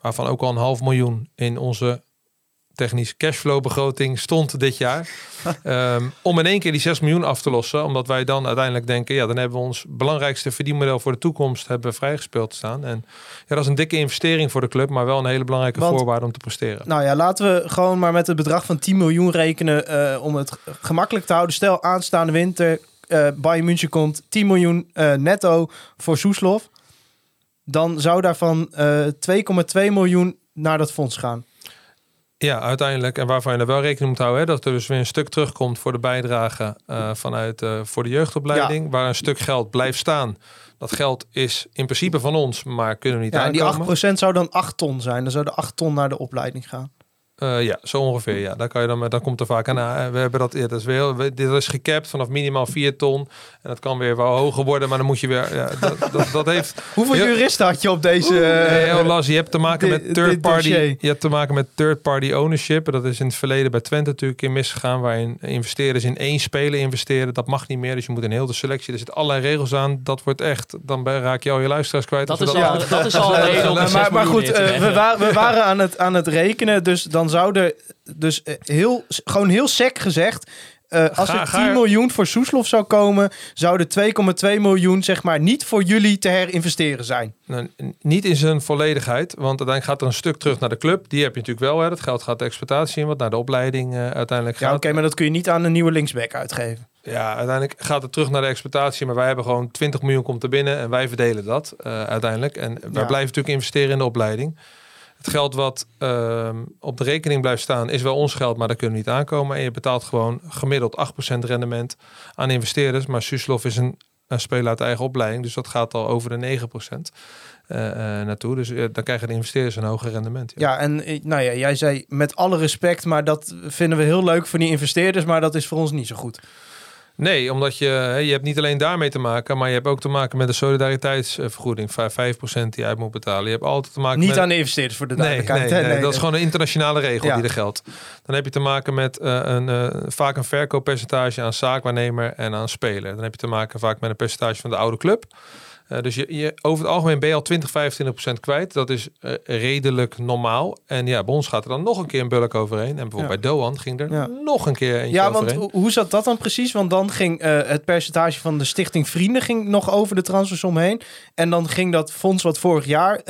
G: Waarvan ook al een half miljoen in onze technische cashflow begroting stond dit jaar. Ehm, om in één keer die 6 miljoen af te lossen. Omdat wij dan uiteindelijk denken, ja, dan hebben we ons belangrijkste verdienmodel voor de toekomst hebben vrijgespeeld staan. En ja, dat is een dikke investering voor de club, maar wel een hele belangrijke
F: Want-
G: voorwaarde om te presteren.
F: Nou ja, laten we gewoon maar met het bedrag van 10 miljoen rekenen eh, om het gemakkelijk te houden. Stel, aanstaande winter, eh Bayern München komt 10 miljoen eh, netto voor Soeslof. Dan zou daarvan eh 2,2 miljoen naar dat fonds gaan.
G: Ja, uiteindelijk. En waarvan je er wel rekening moet houden, hè, dat er dus weer een stuk terugkomt voor de bijdrage eh, vanuit eh, voor de jeugdopleiding, waar een stuk geld blijft staan. Dat geld is in principe van ons, maar kunnen we niet
F: Ja, en
G: aankomen.
F: die 8% zou dan 8 ton zijn. Dan zouden 8 ton naar de opleiding gaan.
G: Eh, ja, zo ongeveer. Ja, daar kan je dan, met- dan komt er vaak aan. eh, we hebben dat, ja, dat is weer, we- dit is gecapt vanaf minimaal 4 ton. En dat kan weer wel hoger worden, maar dan moet je weer. Ja, dat, dat, dat heeft.
F: Hoeveel juristen had je op deze...
G: Nee,
F: eh,
G: heel lastig. Je hebt te maken met third party.
F: dossier?
G: Je hebt te maken met third party ownership. Dat is in het verleden bij Twente natuurlijk in misgegaan, waarin investeerders in één speler investeren. Dat mag niet meer. Dus je moet een heel de selectie. Er zitten allerlei regels aan. Dat wordt echt. Dan raak je al je luisteraars kwijt.
D: Dat is,
G: we
D: al, dat is al een reden om die
F: maar,
D: 6
F: maar, maar
D: miljoen
F: goed, we, wa- we waren aan het, aan het rekenen. Dus dan zou er dus eh, heel, gewoon heel sec gezegd. eh, als
G: Ga-
F: er
G: ga
F: 10
G: er-
F: miljoen voor Soeslof zou komen, zouden 2,2 miljoen zeg maar niet voor jullie te herinvesteren zijn.
G: Nou, niet in zijn volledigheid, want uiteindelijk gaat er een stuk terug naar de club. Die heb je natuurlijk wel. Hè. Dat geld gaat de exploitatie in, wat naar de opleiding eh, uiteindelijk
F: Ja,
G: gaat.
F: oké, maar dat kun je niet aan een nieuwe linksback uitgeven.
G: Ja, uiteindelijk gaat het terug naar de exploitatie. Maar wij hebben gewoon 20 miljoen komt er binnen en wij verdelen dat uiteindelijk. En wij blijven natuurlijk investeren in de opleiding. Het geld wat ehm, op de rekening blijft staan is wel ons geld, maar daar kunnen we niet aankomen. En je betaalt gewoon gemiddeld 8% rendement aan investeerders. Maar Suslov is een, een speler uit eigen opleiding, dus dat gaat al over de 9% eh, eh, naartoe. Dus eh, dan krijgen de investeerders een hoger rendement. Ja.
F: Ja, en nou ja, jij zei met alle respect, maar dat vinden we heel leuk voor die investeerders, maar dat is voor ons niet zo goed.
G: Nee, omdat je, je hebt niet alleen daarmee te maken, maar je hebt ook te maken met een solidariteitsvergoeding. 5% die je uit moet betalen. Je hebt altijd te maken
F: Niet
G: met...
F: aan de investeerders voor de
G: Nee,
F: duidelijkheid.
G: nee,
F: hè?
G: nee, dat is gewoon een internationale regel
F: Ja.
G: die er geldt. Dan heb je te maken met eh, een, eh, vaak een verkooppercentage aan zaakwaarnemer en aan speler. Dan heb je te maken vaak met een percentage van de oude club. Eh, dus je, je, over het algemeen ben je al 20, 25 procent kwijt. Dat is eh, redelijk normaal. En ja, bij ons gaat er dan nog een keer een bulk overheen. En bijvoorbeeld bij Doan ging er
F: Ja.
G: nog een keer
F: Ja, want
G: overheen.
F: hoe zat dat dan precies? Want dan ging eh, het percentage van de Stichting Vrienden ging nog over de transfersom heen. En dan ging dat fonds wat vorig jaar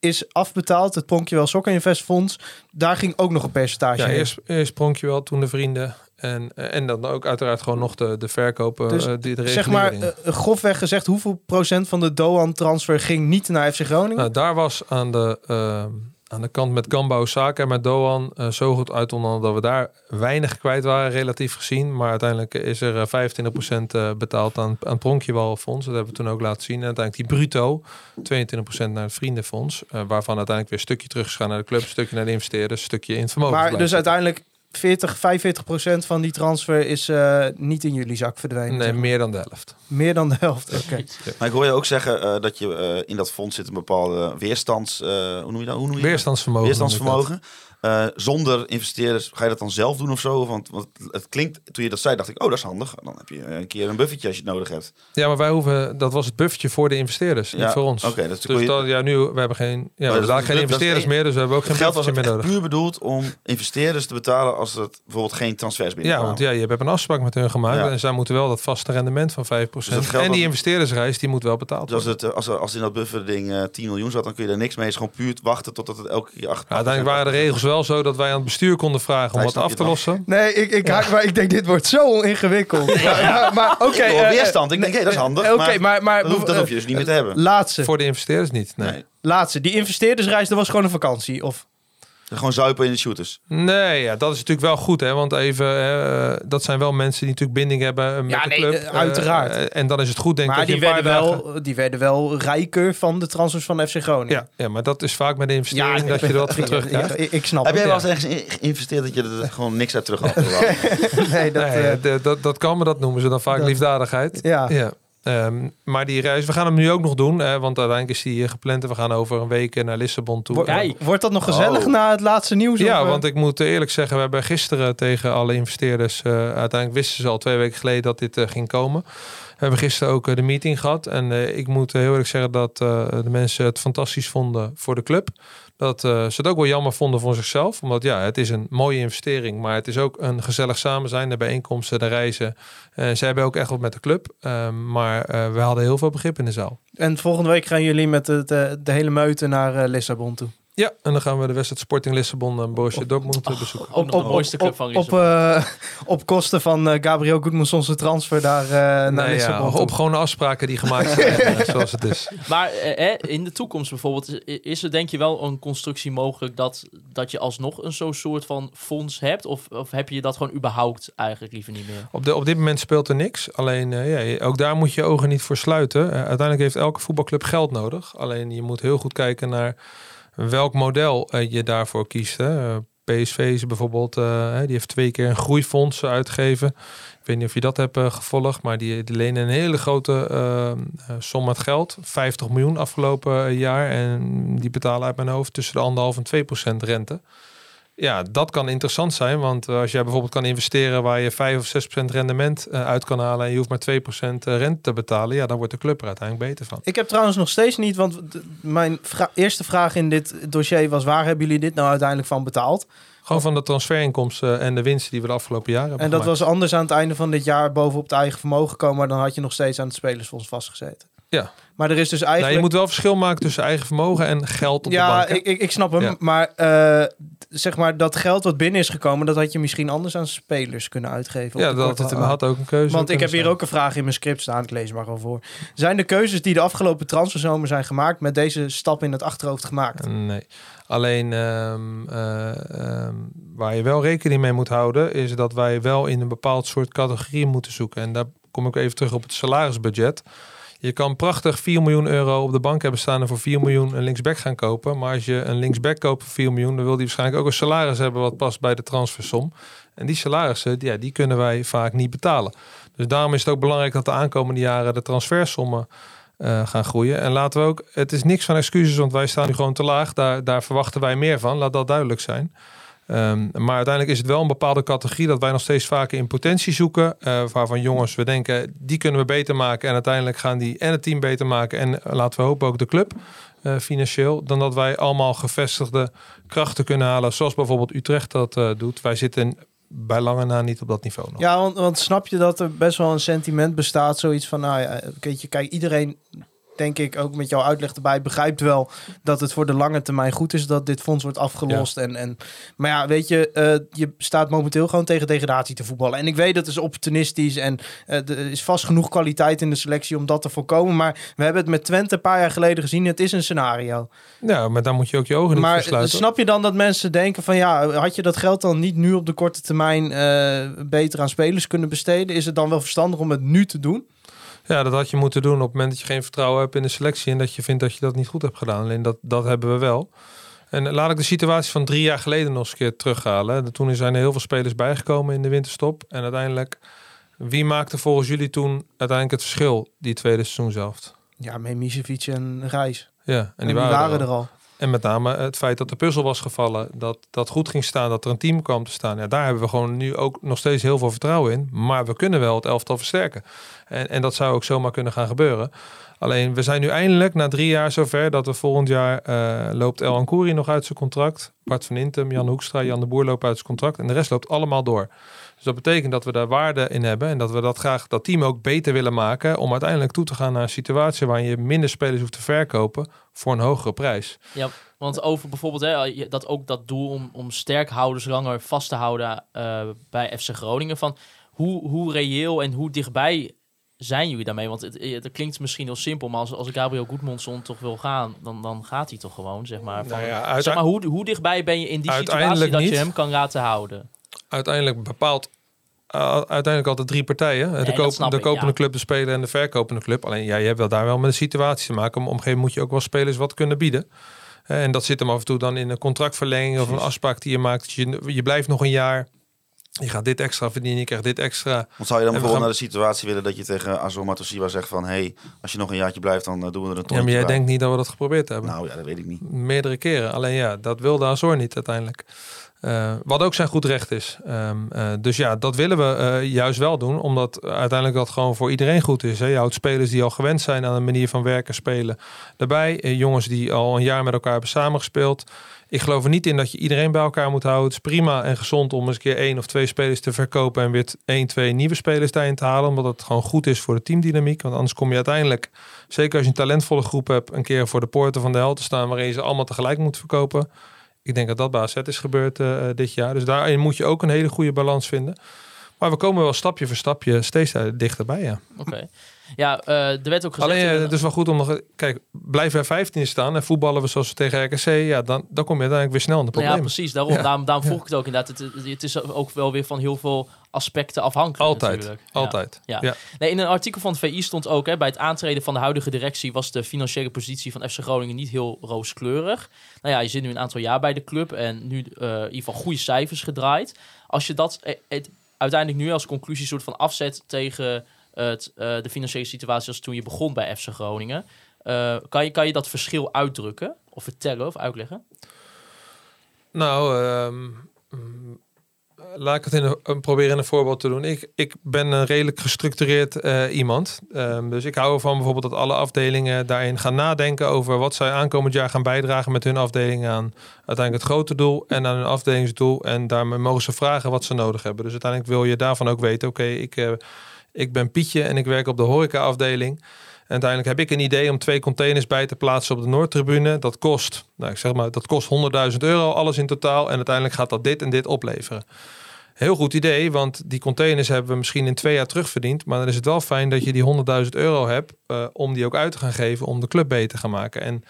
F: is afbetaald, het Pronkjewel Soccer Invest Fonds, daar ging ook nog een percentage
G: Ja,
F: heen.
G: eerst, eerst Pronkje wel, toen de vrienden. En, eh, en dan ook uiteraard gewoon nog de, de verkopen.
F: Dus
G: eh, die de
F: zeg maar, eh, grofweg gezegd, hoeveel procent van de Doan-transfer ging niet naar FC Groningen?
G: Nou, daar was aan de, eh, aan de kant met Gamba Osaka en met Doan zo goed uit dat we daar weinig kwijt waren, relatief gezien. Maar uiteindelijk is er eh, 25% eh, betaald aan, aan het Pronkjewal-fonds. Dat hebben we toen ook laten zien. En uiteindelijk die bruto, 22% naar het Vriendenfonds. waarvan uiteindelijk weer een stukje terug is gaan naar de club, een stukje naar de investeerders, een stukje in het vermogen.
F: maar
G: blijft
F: dus uiteindelijk 40, 45 procent van die transfer is eh, niet in jullie zak verdwenen.
G: Nee,
F: zeg maar.
G: meer dan de helft.
F: Meer dan de helft. Oké.
E: Maar ik hoor je ook zeggen eh, dat je eh, in dat fonds zit een bepaalde weerstands... eh, hoe noem je dat? Hoe noem je dat?
G: Weerstandsvermogen.
E: Weerstandsvermogen. Eh, zonder investeerders, ga je dat dan zelf doen of zo? Want, want het klinkt, toen je dat zei, dacht ik, oh, dat is handig. Dan heb je een keer een buffertje als je het nodig hebt.
G: Ja, maar wij hoeven, dat was het buffertje voor de investeerders, niet
E: Ja,
G: voor ons.
E: oké, dat is
G: dus dat, ja, nu, we hebben geen, ja, we hebben geen investeerders meer, dus we hebben ook geen
E: geld was
G: meer nodig.
E: puur bedoeld om investeerders te betalen als het bijvoorbeeld geen transfers
G: Ja,
E: binnenkwamen.
G: want ja, je hebt een afspraak met hun gemaakt
E: Ja.
G: en zij moeten wel dat vaste rendement van 5%.
E: Dus
G: en die investeerdersreis, die moet wel betaald
E: Dus als,
G: worden.
E: het, eh, als, er- als in dat bufferding eh 10 miljoen zat, dan kun je daar niks mee. Het is gewoon puur wachten totdat het elke keer achter.
G: Ja, uiteindelijk waren de regels wel zo dat wij aan het bestuur konden vragen om wat af te lossen.
F: Nee, ik, ik, haak, maar ik denk, dit wordt zo ingewikkeld. maar maar, maar oké. Eh,
E: weerstand. Ik denk, hé, dat is handig.
F: eh, Oké,
E: maar,
F: maar, maar,
E: dat, hoef, dat hoef je dus niet meer te hebben.
F: Laatste,
G: Voor de investeerders niet. Nee.
E: Nee.
F: laatste. Die investeerdersreis, dat was gewoon een vakantie. Of,
E: Gewoon zuipen in de shooters.
G: Nee, ja, dat is natuurlijk wel goed, hè? Want even, hè, eh, dat zijn wel mensen die natuurlijk binding hebben met
F: Ja,
G: de
F: nee,
G: club.
F: eh, uiteraard.
G: En dan is het goed, denk ik.
F: maar
G: dat je
F: die werden,
G: dagen-
F: wel, die werden wel rijker van de transfers van FC Groningen.
G: Ja, ja, maar dat is vaak met de investering dat je er wat voor
F: ja,
G: terugkrijgt.
F: Ik, ik snap
E: Heb jij wel eens ergens geïnvesteerd dat je er gewoon niks uit terug had?
F: Nee, dat,
G: Nee,
F: eh,
G: dat, dat kan, maar dat noemen ze dan vaak
F: dat-
G: liefdadigheid.
F: ja.
G: Ehm, maar die reis, we gaan hem nu ook nog doen, hè, want uiteindelijk is die eh, gepland en we gaan over een week eh, naar Lissabon toe.
D: Kijk.
F: Wordt dat nog gezellig
E: Oh.
F: na het laatste nieuws?
G: Ja,
F: of, eh?
G: want ik moet eerlijk zeggen, we hebben gisteren tegen alle investeerders, eh, uiteindelijk wisten ze al twee weken geleden dat dit eh, ging komen. We hebben gisteren ook eh, de meeting gehad en eh, ik moet eh, heel eerlijk zeggen dat de mensen het fantastisch vonden voor de club. Dat ze het ook wel jammer vonden voor zichzelf, omdat ja, het is een mooie investering, maar het is ook een gezellig samen zijn, de bijeenkomsten, de reizen. Ze hebben ook echt wat met de club, Ehm, maar we hadden heel veel begrip in de zaal.
F: En volgende week gaan jullie met de, de, hele meute naar Lissabon toe.
G: Ja, en dan gaan we de wedstrijd Sporting Lissabon en Borussia Dortmund eh, bezoeken.
D: Ook nog de mooiste club van
F: op, eh, op kosten van eh, Gabriel Goedmansson's transfer daar eh, naar
G: Nee,
F: Lissabon
G: op gewone afspraken die gemaakt zijn, eh, zoals het is.
D: Maar eh, eh, in de toekomst bijvoorbeeld, is- er denk je wel een constructie mogelijk dat, dat je alsnog een zo'n soort van fonds hebt? Of, of heb je dat gewoon überhaupt eigenlijk liever niet meer?
G: Op, de, op dit moment speelt er niks. Alleen, eh, ja, ook daar moet je ogen niet voor sluiten. Eh, uiteindelijk heeft elke voetbalclub geld nodig. Alleen je moet heel goed kijken naar welk model eh, je daarvoor kiest. Hè. PSV is bijvoorbeeld, eh, die heeft twee keer een groeifonds uitgegeven. Ik weet niet of je dat hebt eh, gevolgd, maar die, die lenen een hele grote som met geld. 50 miljoen afgelopen jaar. En die betalen uit mijn hoofd tussen de anderhalf en 2 procent rente. Ja, dat kan interessant zijn, want eh, als jij bijvoorbeeld kan investeren waar je 5 of 6 procent rendement eh, uit kan halen en je hoeft maar 2 procent eh, rente te betalen, ja, dan wordt de club er uiteindelijk beter van.
F: Ik heb trouwens nog steeds niet, want mijn vra- eerste vraag in dit dossier was: waar hebben jullie dit nou uiteindelijk van betaald?
G: Gewoon van de transferinkomsten en de winsten die we de afgelopen jaren hebben
F: En dat
G: gemaakt.
F: was anders aan het einde van dit jaar bovenop het eigen vermogen gekomen, maar dan had je nog steeds aan het spelersfonds vastgezeten.
G: Ja.
F: Maar er is dus
G: Nou,
F: eigenlijk.
G: je moet wel verschil maken tussen eigen vermogen en geld op de
F: ja,
G: bank. hè?
F: ik, ik, snap hem.
G: Ja.
F: Maar eh, zeg maar dat geld wat binnen is gekomen, dat had je misschien anders aan spelers kunnen uitgeven.
G: ja,
F: de
G: dat het, had ook een keuze.
F: Want ik heb hier ook een vraag in mijn script staan. Ik lees maar gewoon voor. Zijn de keuzes die de afgelopen transferzomer zijn gemaakt met deze stap in het achterhoofd gemaakt?
G: Nee. Alleen ehm, eh, ehm, waar je wel rekening mee moet houden, is dat wij wel in een bepaald soort categorie moeten zoeken. En daar kom ik even terug op het salarisbudget. Je kan prachtig 4 miljoen euro op de bank hebben staan en voor 4 miljoen een linksback gaan kopen. Maar als je een linksback koopt voor 4 miljoen, dan wil die waarschijnlijk ook een salaris hebben wat past bij de transfersom. En die salarissen, ja, die kunnen wij vaak niet betalen. Dus daarom is het ook belangrijk dat de aankomende jaren de transfersommen eh, gaan groeien. En laten we ook, het is niks van excuses, want wij staan nu gewoon te laag. Daar, daar verwachten wij meer van, laat dat duidelijk zijn. Ehm, maar uiteindelijk is het wel een bepaalde categorie dat wij nog steeds vaker in potentie zoeken. eh, waarvan jongens, we denken, die kunnen we beter maken. En uiteindelijk gaan die en het team beter maken. En eh, laten we hopen ook de club eh, financieel. Dan dat wij allemaal gevestigde krachten kunnen halen. Zoals bijvoorbeeld Utrecht dat doet. Wij zitten bij lange na niet op dat niveau nog.
F: Ja, want, snap je dat er best wel een sentiment bestaat? Zoiets van, nou ja, je, kijk, iedereen, denk ik, ook met jouw uitleg erbij, begrijpt wel dat het voor de lange termijn goed is dat dit fonds wordt afgelost. En, en, maar ja, weet je, eh, je staat momenteel gewoon tegen degradatie te voetballen. En ik weet dat is opportunistisch en eh, er is vast genoeg kwaliteit in de selectie om dat te voorkomen. Maar we hebben het met Twente een paar jaar geleden gezien. Het is een scenario.
G: Ja, maar daar moet je ook je ogen niet voor
F: Maar
G: sluiten.
F: snap je dan dat mensen denken van ja, had je dat geld dan niet nu op de korte termijn eh, beter aan spelers kunnen besteden? Is het dan wel verstandig om het nu te doen?
G: Ja, dat had je moeten doen op het moment dat je geen vertrouwen hebt in de selectie en dat je vindt dat je dat niet goed hebt gedaan. Alleen dat, dat hebben we wel. En laat ik de situatie van drie jaar geleden nog eens een keer terughalen. Toen zijn er heel veel spelers bijgekomen in de winterstop. En uiteindelijk, wie maakte volgens jullie toen uiteindelijk het verschil, die tweede seizoen zelf?
F: Ja, Memisevic en Reis.
G: Ja, en
F: En
G: die,
F: die
G: waren,
F: waren,
G: er al. En met name het feit dat de puzzel was gevallen, dat dat goed ging staan, dat er een team kwam te staan. Ja, daar hebben we gewoon nu ook nog steeds heel veel vertrouwen in. Maar we kunnen wel het elftal versterken. En, en dat zou ook zomaar kunnen gaan gebeuren. Alleen we zijn nu eindelijk na drie jaar zover dat we volgend jaar eh, loopt El Ankouri nog uit zijn contract. Bart van Intem, Jan Hoekstra, Jan de Boer lopen uit zijn contract. En de rest loopt allemaal door. Dus dat betekent dat we daar waarde in hebben. En dat we dat graag dat team ook beter willen maken. Om uiteindelijk toe te gaan naar een situatie waarin je minder spelers hoeft te verkopen voor een hogere prijs.
D: Ja, want over bijvoorbeeld hè, dat ook dat doel om, om sterkhouders langer vast te houden eh, bij FC Groningen. Van hoe, hoe reëel en hoe dichtbij zijn jullie daarmee? Want het, het klinkt misschien heel simpel, maar als, als Gabriel Goedmondson toch wil gaan, dan, dan gaat hij toch gewoon, zeg maar. Van,
G: Nou ja,
D: zeg maar hoe, hoe dichtbij ben je in die situatie dat je hem kan laten houden?
G: Uiteindelijk bepaalt uh, uiteindelijk altijd drie partijen. de koop, de
D: ik,
G: kopende
D: ja.
G: club, de speler en de verkopende club. Alleen ja, je hebt wel daar wel met een situatie te maken. Maar op een gegeven moment moet je ook wel spelers wat kunnen bieden. Eh, En dat zit hem af en toe dan in een contractverlenging of een afspraak die je maakt. Je, je blijft nog een jaar. Je gaat dit extra verdienen, je krijgt dit extra.
E: Want zou je dan bijvoorbeeld
G: gaan-
E: naar de situatie willen dat je tegen Azor Matosiwa zegt van... hey, als je nog een jaartje blijft, dan eh, doen we er een
G: Ja,
E: tonnetje
G: maar jij
E: bij.
G: denkt niet dat we dat geprobeerd hebben.
E: Nou ja, dat weet ik niet.
G: Meerdere keren. Alleen ja, dat wilde Azor niet uiteindelijk. Eh, wat ook zijn goed recht is. Ehm, eh, dus ja, dat willen we eh, juist wel doen. Omdat uiteindelijk dat gewoon voor iedereen goed is. Hè? Je houdt spelers die al gewend zijn aan een manier van werken spelen daarbij. Jongens die al een jaar met elkaar hebben samengespeeld. Ik geloof er niet in dat je iedereen bij elkaar moet houden. Het is prima en gezond om eens een keer één of twee spelers te verkopen. En weer één, twee nieuwe spelers daarin te halen. Omdat het gewoon goed is voor de teamdynamiek. Want anders kom je uiteindelijk, zeker als je een talentvolle groep hebt, een keer voor de poorten van de hel te staan. Waarin je ze allemaal tegelijk moet verkopen. Ik denk dat dat bij is gebeurd eh, eh, dit jaar. Dus daarin moet je ook een hele goede balans vinden. Maar we komen wel stapje voor stapje steeds eh, dichterbij. Ja.
D: Oké. Ja, eh, er werd ook gezegd...
G: Alleen eh, het is wel goed om nog. Kijk, blijven we 15 staan en voetballen we zoals we tegen RKC. Ja, dan, dan kom je uiteindelijk weer snel in de
D: Nou ja,
G: problemen.
D: precies. Daarom,
G: Ja.
D: daarom, daarom vroeg ik het ook inderdaad. Het, het- het is ook wel weer van heel veel aspecten afhankelijk
G: Altijd.
D: natuurlijk.
G: Altijd.
D: Ja.
G: Ja.
D: Nee, in een artikel van het VI stond ook... Hè, bij het aantreden van de huidige directie... was de financiële positie van FC Groningen niet heel rooskleurig. Nou ja, je zit nu een aantal jaar bij de club... en nu eh, in ieder geval goede cijfers gedraaid. Als je dat het, uiteindelijk nu als conclusie soort van afzet... tegen het, eh, de financiële situatie als toen je begon bij FC Groningen... eh, kan, je, kan je dat verschil uitdrukken? Of vertellen of uitleggen?
G: Nou, ehm, mm, laat ik het in een, proberen een voorbeeld te doen. Ik, ik ben een redelijk gestructureerd eh, iemand. Ehm, dus ik hou ervan bijvoorbeeld dat alle afdelingen daarin gaan nadenken over wat zij aankomend jaar gaan bijdragen met hun afdeling aan uiteindelijk het grote doel en aan hun afdelingsdoel. En daarmee mogen ze vragen wat ze nodig hebben. Dus uiteindelijk wil je daarvan ook weten, oké, ik, ik ben Pietje en ik werk op de horeca-afdeling. En uiteindelijk heb ik een idee om twee containers bij te plaatsen op de Noordtribune. Dat kost, nou ik zeg maar, dat kost 100.000 euro, alles in totaal. En uiteindelijk gaat dat dit en dit opleveren. Heel goed idee, want die containers hebben we misschien in twee jaar terugverdiend. Maar dan is het wel fijn dat je die 100.000 euro hebt eh, om die ook uit te gaan geven om de club beter te gaan maken. En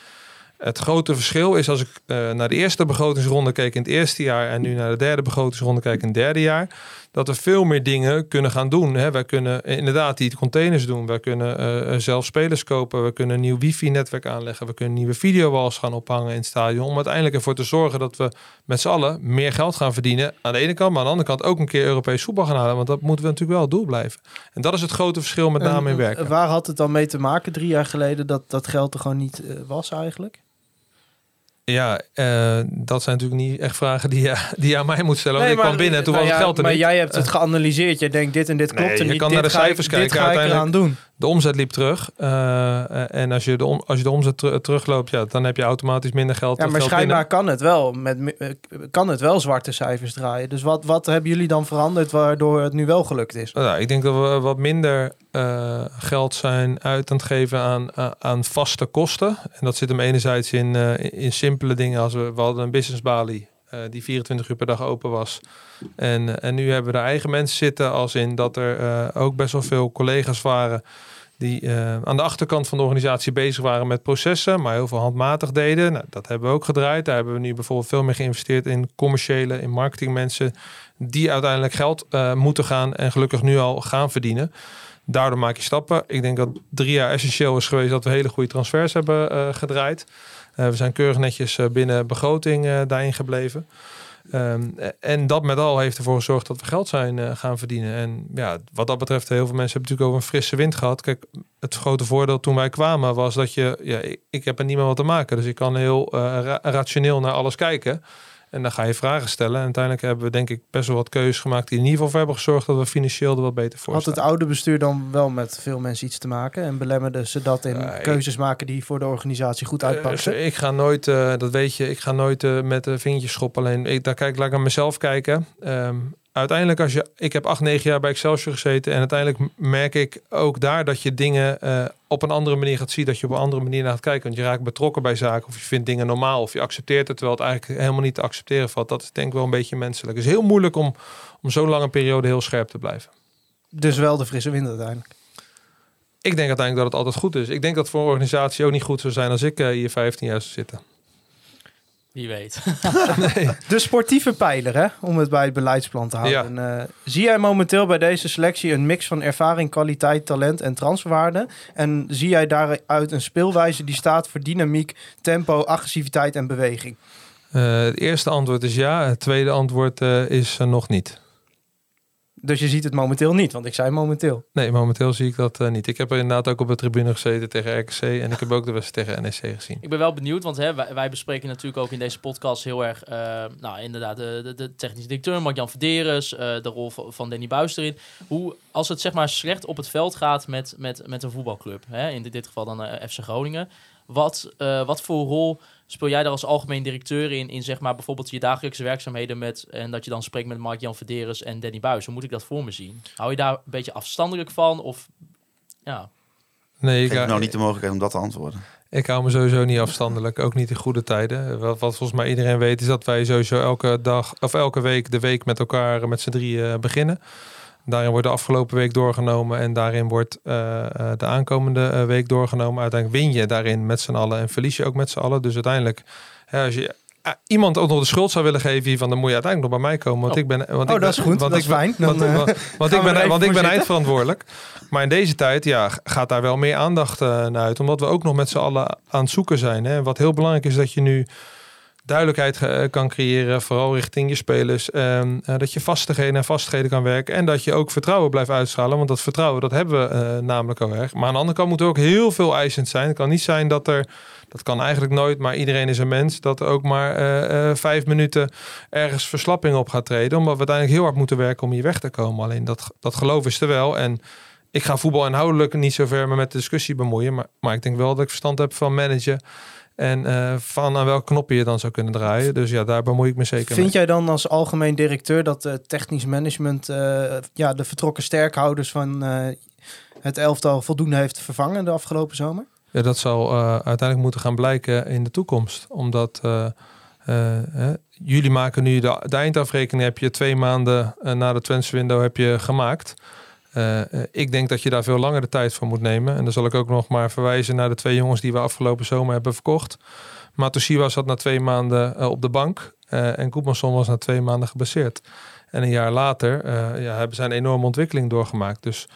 G: het grote verschil is als ik eh, naar de eerste begrotingsronde keek in het eerste jaar en nu naar de derde begrotingsronde kijk in het derde jaar, dat we veel meer dingen kunnen gaan doen. Hè. Wij kunnen inderdaad die containers doen. Wij kunnen eh, zelf spelers kopen. We kunnen een nieuw wifi-netwerk aanleggen. We kunnen nieuwe videowalls gaan ophangen in het stadion. Om uiteindelijk ervoor te zorgen dat we met z'n allen meer geld gaan verdienen. Aan de ene kant, maar aan de andere kant ook een keer Europees voetbal gaan halen. Want dat moeten we natuurlijk wel het doel blijven. En dat is het grote verschil met name in
F: En,
G: werken.
F: eh, Waar had het dan mee te maken drie jaar geleden dat dat geld er gewoon niet eh, was eigenlijk?
G: Ja, eh, dat zijn natuurlijk niet echt vragen die je, die je aan mij moet stellen. Want ik
F: maar,
G: kwam binnen en toen
F: nou
G: was het geld er
F: maar
G: niet.
F: jij hebt het geanalyseerd. Je denkt dit en dit klopt
G: Nee,
F: er
G: je
F: niet.
G: kan
F: dit
G: naar de
F: ik-
G: cijfers
F: dit
G: kijken.
F: ga ik eraan doen.
G: De omzet liep terug. Eh, en als je, de om, als je de omzet ter- terugloopt, ja, dan heb je automatisch minder geld.
F: Ja, maar schijnbaar kan het wel. Met, eh, kan het wel zwarte cijfers draaien. Dus wat, wat hebben jullie dan veranderd waardoor het nu wel gelukt is?
G: Nou, ik denk dat we wat minder eh, geld zijn uit aan het geven aan, vaste kosten. En dat zit hem enerzijds in, eh, in simpele dingen als we, we hadden een business balie eh, die 24 uur per dag open was. En, en nu hebben we er eigen mensen zitten als in dat er eh, ook best wel veel collega's waren die eh, aan de achterkant van de organisatie bezig waren met processen, maar heel veel handmatig deden. Nou, dat hebben we ook gedraaid. Daar hebben we nu bijvoorbeeld veel meer geïnvesteerd in commerciële, in marketingmensen, die uiteindelijk geld eh, moeten gaan en gelukkig nu al gaan verdienen. Daardoor maak je stappen. Ik denk dat drie jaar essentieel is geweest dat we hele goede transfers hebben eh, gedraaid. Eh, we zijn keurig netjes eh, binnen begroting eh, daarin gebleven. Ehm, en dat met al heeft ervoor gezorgd dat we geld zijn gaan verdienen. En ja, wat dat betreft, heel veel mensen hebben natuurlijk over een frisse wind gehad. Kijk, het grote voordeel toen wij kwamen was dat je, ja, ik, heb er niet meer wat te maken. Dus ik kan heel ra- rationeel naar alles kijken. En dan ga je vragen stellen. En uiteindelijk hebben we denk ik best wel wat keuzes gemaakt die in ieder geval voor hebben gezorgd dat we financieel er wat beter voor
F: Had het oude bestuur dan wel met veel mensen iets te maken? En belemmerde ze dat in keuzes maken die voor de organisatie goed?
G: Eh, ik ga nooit, eh, dat weet je, ik ga nooit eh, met de vingertjes schoppen. Alleen, ik, daar kijk, laat ik naar mezelf kijken. Ehm, uiteindelijk, als je, ik heb acht, negen jaar bij Excelsior gezeten. En uiteindelijk merk ik ook daar dat je dingen eh, op een andere manier gaat zien. Dat je op een andere manier naar gaat kijken. Want je raakt betrokken bij zaken. Of je vindt dingen normaal. Of je accepteert het, terwijl het eigenlijk helemaal niet te accepteren valt. Dat is denk ik wel een beetje menselijk. Het is heel moeilijk om, om zo'n lange periode heel scherp te blijven.
F: Dus wel de frisse wind uiteindelijk.
G: Ik denk uiteindelijk dat het altijd goed is. Ik denk dat het voor een organisatie ook niet goed zou zijn als ik eh, hier 15 jaar zou zitten.
D: Wie weet.
F: De sportieve pijler, hè? om het bij het beleidsplan te houden. Eh, zie jij momenteel bij deze selectie een mix van ervaring, kwaliteit, talent en transferwaarde? En zie jij daaruit een speelwijze die staat voor dynamiek, tempo, agressiviteit en beweging?
G: Eh, het eerste antwoord is ja. Het tweede antwoord eh, is nog niet.
F: Dus je ziet het momenteel niet, want ik zei momenteel.
G: Nee, momenteel zie ik dat eh, niet. Ik heb er inderdaad ook op de tribune gezeten tegen RKC. En ik heb ook de wedstrijd tegen NEC gezien.
D: Ik ben wel benieuwd, want hè, wij, wij bespreken natuurlijk ook in deze podcast heel erg, eh, nou inderdaad, de, de, de technische directeur, Mark-Jan Verderes, eh, de rol van, van Danny Buis erin. Hoe, als het zeg maar slecht op het veld gaat met, met, met een voetbalclub, hè, in dit, dit geval dan FC Groningen, wat, eh, wat voor rol speel jij daar als algemeen directeur in, in zeg maar bijvoorbeeld je dagelijkse werkzaamheden met, en dat je dan spreekt met Mark-Jan Verderes en Danny Buis? Hoe moet ik dat voor me zien? Hou je daar een beetje afstandelijk van of, ja...
G: Nee,
E: Ik heb nou niet de mogelijkheid om dat te antwoorden.
G: ik hou me sowieso niet afstandelijk. Ook niet in goede tijden. Wat, wat volgens mij iedereen weet is dat wij sowieso elke dag of elke week de week met elkaar met z'n drieën eh, beginnen. Daarin wordt de afgelopen week doorgenomen en daarin wordt eh, eh, de aankomende eh, week doorgenomen. Uiteindelijk win je daarin met z'n allen en verlies je ook met z'n allen. Dus uiteindelijk, hè, als je iemand ook nog de schuld zou willen geven hiervan, dan moet je uiteindelijk nog bij mij komen. Want
D: Oh.
G: ik ben, want
F: Oh,
G: ik
F: dat is
G: ben-
F: goed.
G: Want
F: Dat
G: ik
F: is
G: ben-
F: fijn.
G: Want,
F: Dan,
G: want, ik ben, want ik ben eindverantwoordelijk. Maar in deze tijd ja, gaat daar wel meer aandacht naar uit. Omdat we ook nog met z'n allen aan het zoeken zijn. Hè. Wat heel belangrijk is dat je nu duidelijkheid eh, kan creëren. Vooral richting je spelers. ehm, eh, dat je vastigheden en vastigheden kan werken. En dat je ook vertrouwen blijft uitstralen. Want dat vertrouwen dat hebben we eh, namelijk al erg. Maar aan de andere kant moet er ook heel veel eisend zijn. Het kan niet zijn dat er... Dat kan eigenlijk nooit, maar iedereen is een mens. Dat er ook maar vijf minuten ergens verslapping op gaat treden. Omdat we uiteindelijk heel hard moeten werken om hier weg te komen. Alleen dat, dat geloof is er wel. En ik ga voetbal inhoudelijk niet zo ver me met de discussie bemoeien. Maar, maar ik denk wel dat ik verstand heb van managen. En eh, van aan welke knoppen je dan zou kunnen draaien. Dus ja, daar bemoei ik me zeker
F: Vind
G: mee.
F: jij dan als algemeen directeur dat eh, technisch management eh, ja, de vertrokken sterkhouders van het elftal voldoende heeft vervangen de afgelopen zomer?
G: Ja, dat zal uiteindelijk moeten gaan blijken in de toekomst. Omdat hè, jullie maken nu de, de eindafrekening. Heb je twee maanden na de transferwindow heb je gemaakt. Eh, eh, ik denk dat je daar veel langer de tijd voor moet nemen. En dan zal ik ook nog maar verwijzen naar de twee jongens die we afgelopen zomer hebben verkocht. Matosiwa zat na twee maanden eh, op de bank. en Koepmanson was na twee maanden gebaseerd. En een jaar later ja, hebben zij een enorme ontwikkeling doorgemaakt. Dus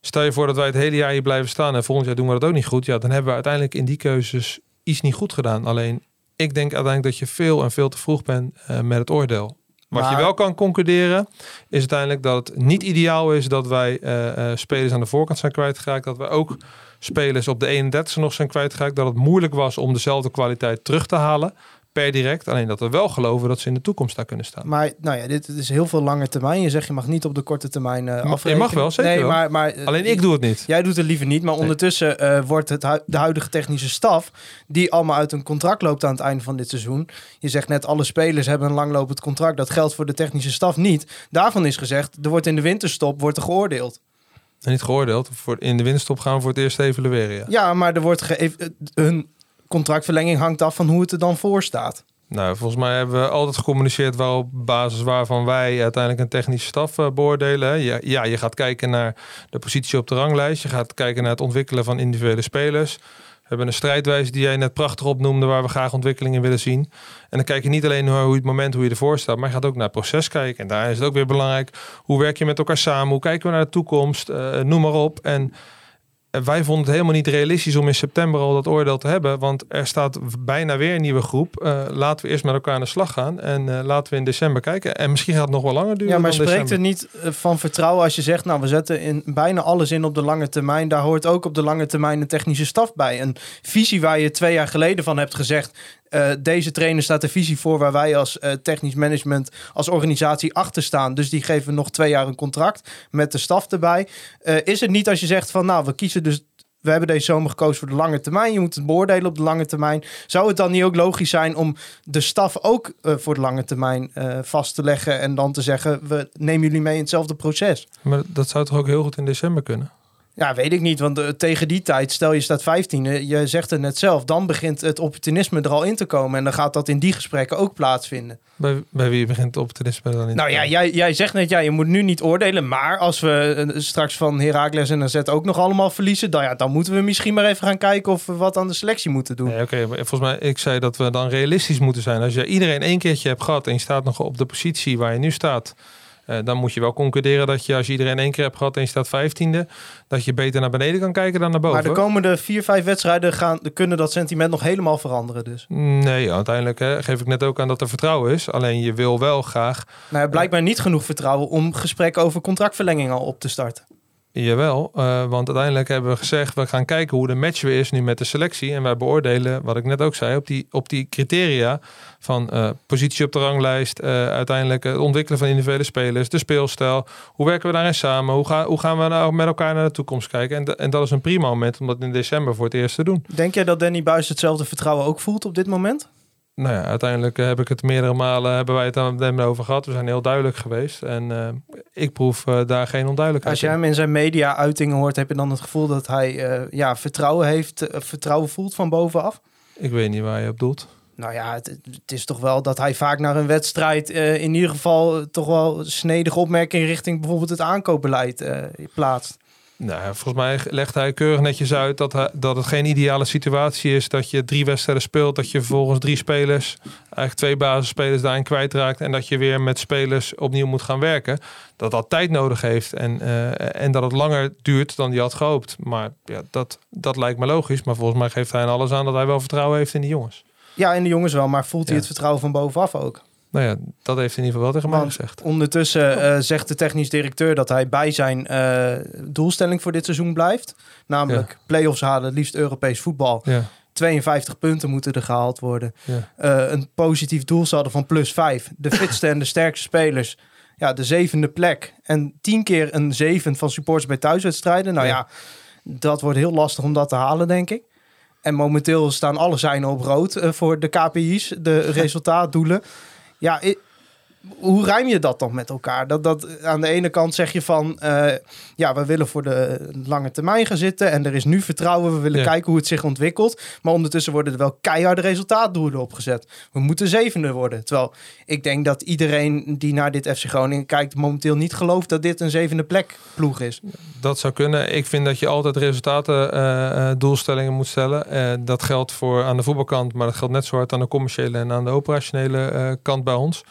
G: stel je voor dat wij het hele jaar hier blijven staan en volgend jaar doen we dat ook niet goed. Ja, dan hebben we uiteindelijk in die keuzes iets niet goed gedaan. Alleen ik denk uiteindelijk dat je veel en veel te vroeg bent met het oordeel. Wat je wel kan concluderen is uiteindelijk dat het niet ideaal is dat wij eh, eh, spelers aan de voorkant zijn kwijtgeraakt. Dat we ook spelers op de 31 nog zijn kwijtgeraakt. Dat het moeilijk was om dezelfde kwaliteit terug te halen per direct. Alleen dat we wel geloven dat ze in de toekomst daar kunnen staan.
F: Maar nou ja, dit is heel veel lange termijn. Je zegt je mag niet op de korte termijn
G: je
F: afrekenen.
G: mag wel, zeker
F: nee,
G: wel.
F: Maar, maar, eh,
G: Alleen ik doe het niet.
F: Jij doet het liever niet, maar ondertussen eh, wordt het hu- de huidige technische staf, die allemaal uit een contract loopt aan het einde van dit seizoen. Je zegt net, alle spelers hebben een langlopend contract. Dat geldt voor de technische staf niet. Daarvan is gezegd, er wordt in de winterstop wordt er geoordeeld.
G: En niet geoordeeld. Voor, in de winststop gaan we voor het eerst evalueren. Ja.
F: Ja, maar er wordt ge- hun contractverlenging hangt af van hoe het er dan voor staat.
G: Nou, volgens mij hebben we altijd gecommuniceerd op basis waarvan wij uiteindelijk een technische staf eh, beoordelen. Ja, ja, je gaat kijken naar de positie op de ranglijst. Je gaat kijken naar het ontwikkelen van individuele spelers. We hebben een strijdwijze die jij net prachtig opnoemde, waar we graag ontwikkeling in willen zien. En dan kijk je niet alleen naar hoe het moment hoe je ervoor staat, maar je gaat ook naar het proces kijken. En daar is het ook weer belangrijk. Hoe werk je met elkaar samen? Hoe kijken we naar de toekomst? Eh, noem maar op. En wij vonden het helemaal niet realistisch om in september al dat oordeel te hebben. Want er staat bijna weer een nieuwe groep. Eh, laten we eerst met elkaar aan de slag gaan. En eh, laten we in december kijken. En misschien gaat het nog wel langer duren.
F: Ja, maar spreekt er niet eh, van vertrouwen als je zegt, nou we zetten in bijna alles in op de lange termijn. Daar hoort ook op de lange termijn een technische staf bij. Een visie waar je twee jaar geleden van hebt gezegd, eh, deze trainer staat de visie voor waar wij als eh, technisch management, als organisatie achter staan. Dus die geven nog twee jaar een contract met de staf erbij. Eh, is het niet als je zegt van nou, we kiezen dus. We hebben deze zomer gekozen voor de lange termijn. Je moet het beoordelen op de lange termijn. Zou het dan niet ook logisch zijn om de staf ook voor de lange termijn vast te leggen en dan te zeggen: we nemen jullie mee in hetzelfde proces?
G: Maar dat zou toch ook heel goed in december kunnen?
F: Ja, weet ik niet. Want eh, tegen die tijd, stel je staat 15, je zegt het net zelf, dan begint het opportunisme er al in te komen. En dan gaat dat in die gesprekken ook plaatsvinden.
G: Bij, bij wie begint het opportunisme dan in?
F: Nou ja, jij, jij zegt net, ja, je moet nu niet oordelen. Maar als we eh, straks van Heracles en AZ ook nog allemaal verliezen, dan, ja, dan moeten we misschien maar even gaan kijken of we wat aan de selectie moeten doen.
G: Nee, oké, volgens mij, ik zei dat we dan realistisch moeten zijn. Als je iedereen één keertje hebt gehad en je staat nog op de positie waar je nu staat, eh, dan moet je wel concluderen dat je, als je iedereen één keer hebt gehad en je staat vijftiende, dat je beter naar beneden kan kijken dan naar boven.
F: Maar de komende vier, vijf wedstrijden gaan, kunnen dat sentiment nog helemaal veranderen. Dus.
G: Nee, uiteindelijk hè, geef ik net ook aan dat er vertrouwen is. Alleen je wil wel graag,
F: Nou, blijkbaar niet genoeg vertrouwen om gesprekken over contractverlenging al op te starten.
G: Jawel, eh, want uiteindelijk hebben we gezegd, we gaan kijken hoe de match weer is nu met de selectie. En wij beoordelen, wat ik net ook zei, op die, op die criteria van eh, positie op de ranglijst, eh, uiteindelijk het ontwikkelen van individuele spelers, de speelstijl. Hoe werken we daarin samen? Hoe, gaan hoe gaan we nou met elkaar naar de toekomst kijken? En, en dat is een prima moment om dat in december voor het eerst te doen.
F: Denk jij dat Danny Buis hetzelfde vertrouwen ook voelt op dit moment?
G: Nou ja, uiteindelijk eh, heb ik het meerdere malen hebben wij het aan hem over gehad. We zijn heel duidelijk geweest. En eh, ik proef eh, daar geen onduidelijkheid
F: Als je hem in zijn media-uitingen hoort, heb je dan het gevoel dat hij ja, vertrouwen heeft, vertrouwen voelt van bovenaf?
G: Ik weet niet waar je op doelt.
F: Nou ja, het, het is toch wel dat hij vaak naar een wedstrijd in ieder geval toch wel snedige opmerkingen richting bijvoorbeeld het aankoopbeleid plaatst.
G: Nou, volgens mij legt hij keurig netjes uit dat, hij, dat het geen ideale situatie is. Dat je drie wedstrijden speelt, dat je vervolgens drie spelers, eigenlijk twee basisspelers daarin kwijtraakt. En dat je weer met spelers opnieuw moet gaan werken. Dat dat tijd nodig heeft en, eh, en dat het langer duurt dan hij had gehoopt. Maar ja, dat, dat lijkt me logisch. Maar volgens mij geeft hij aan alles aan dat hij wel vertrouwen heeft in die jongens.
F: Ja, en de jongens wel, maar voelt hij
G: Ja.
F: het vertrouwen van bovenaf ook?
G: Nou ja, dat heeft in ieder geval wel tegen mij gezegd.
F: Ondertussen eh, zegt de technisch directeur dat hij bij zijn eh, doelstelling voor dit seizoen blijft. Namelijk play-offs halen, liefst Europees voetbal.
G: Ja,
F: 52 punten moeten er gehaald worden.
G: ja.
F: Eh, een positief doelsaldo van plus 5. De fitste en de sterkste spelers. Ja, de zevende plek. En tien keer een zeven van supporters bij thuiswedstrijden. Nou ja. Dat wordt heel lastig om dat te halen, denk ik. En momenteel staan alle zijnen op rood voor de KPI's, de resultaatdoelen. Ja, i- hoe ruim je dat dan met elkaar? Dat, dat, aan de ene kant zeg je van, eh, ja, we willen voor de lange termijn gaan zitten en er is nu vertrouwen, we willen
G: Ja.
F: kijken hoe het zich ontwikkelt. Maar ondertussen worden er wel keiharde resultaatdoelen opgezet. We moeten zevende worden. Terwijl ik denk dat iedereen die naar dit FC Groningen kijkt momenteel niet gelooft dat dit een zevende plek ploeg is.
G: Dat zou kunnen. Ik vind dat je altijd resultaten eh, eh, doelstellingen moet stellen. Dat geldt voor aan de voetbalkant, maar dat geldt net zo hard aan de commerciële en aan de operationele kant bij ons.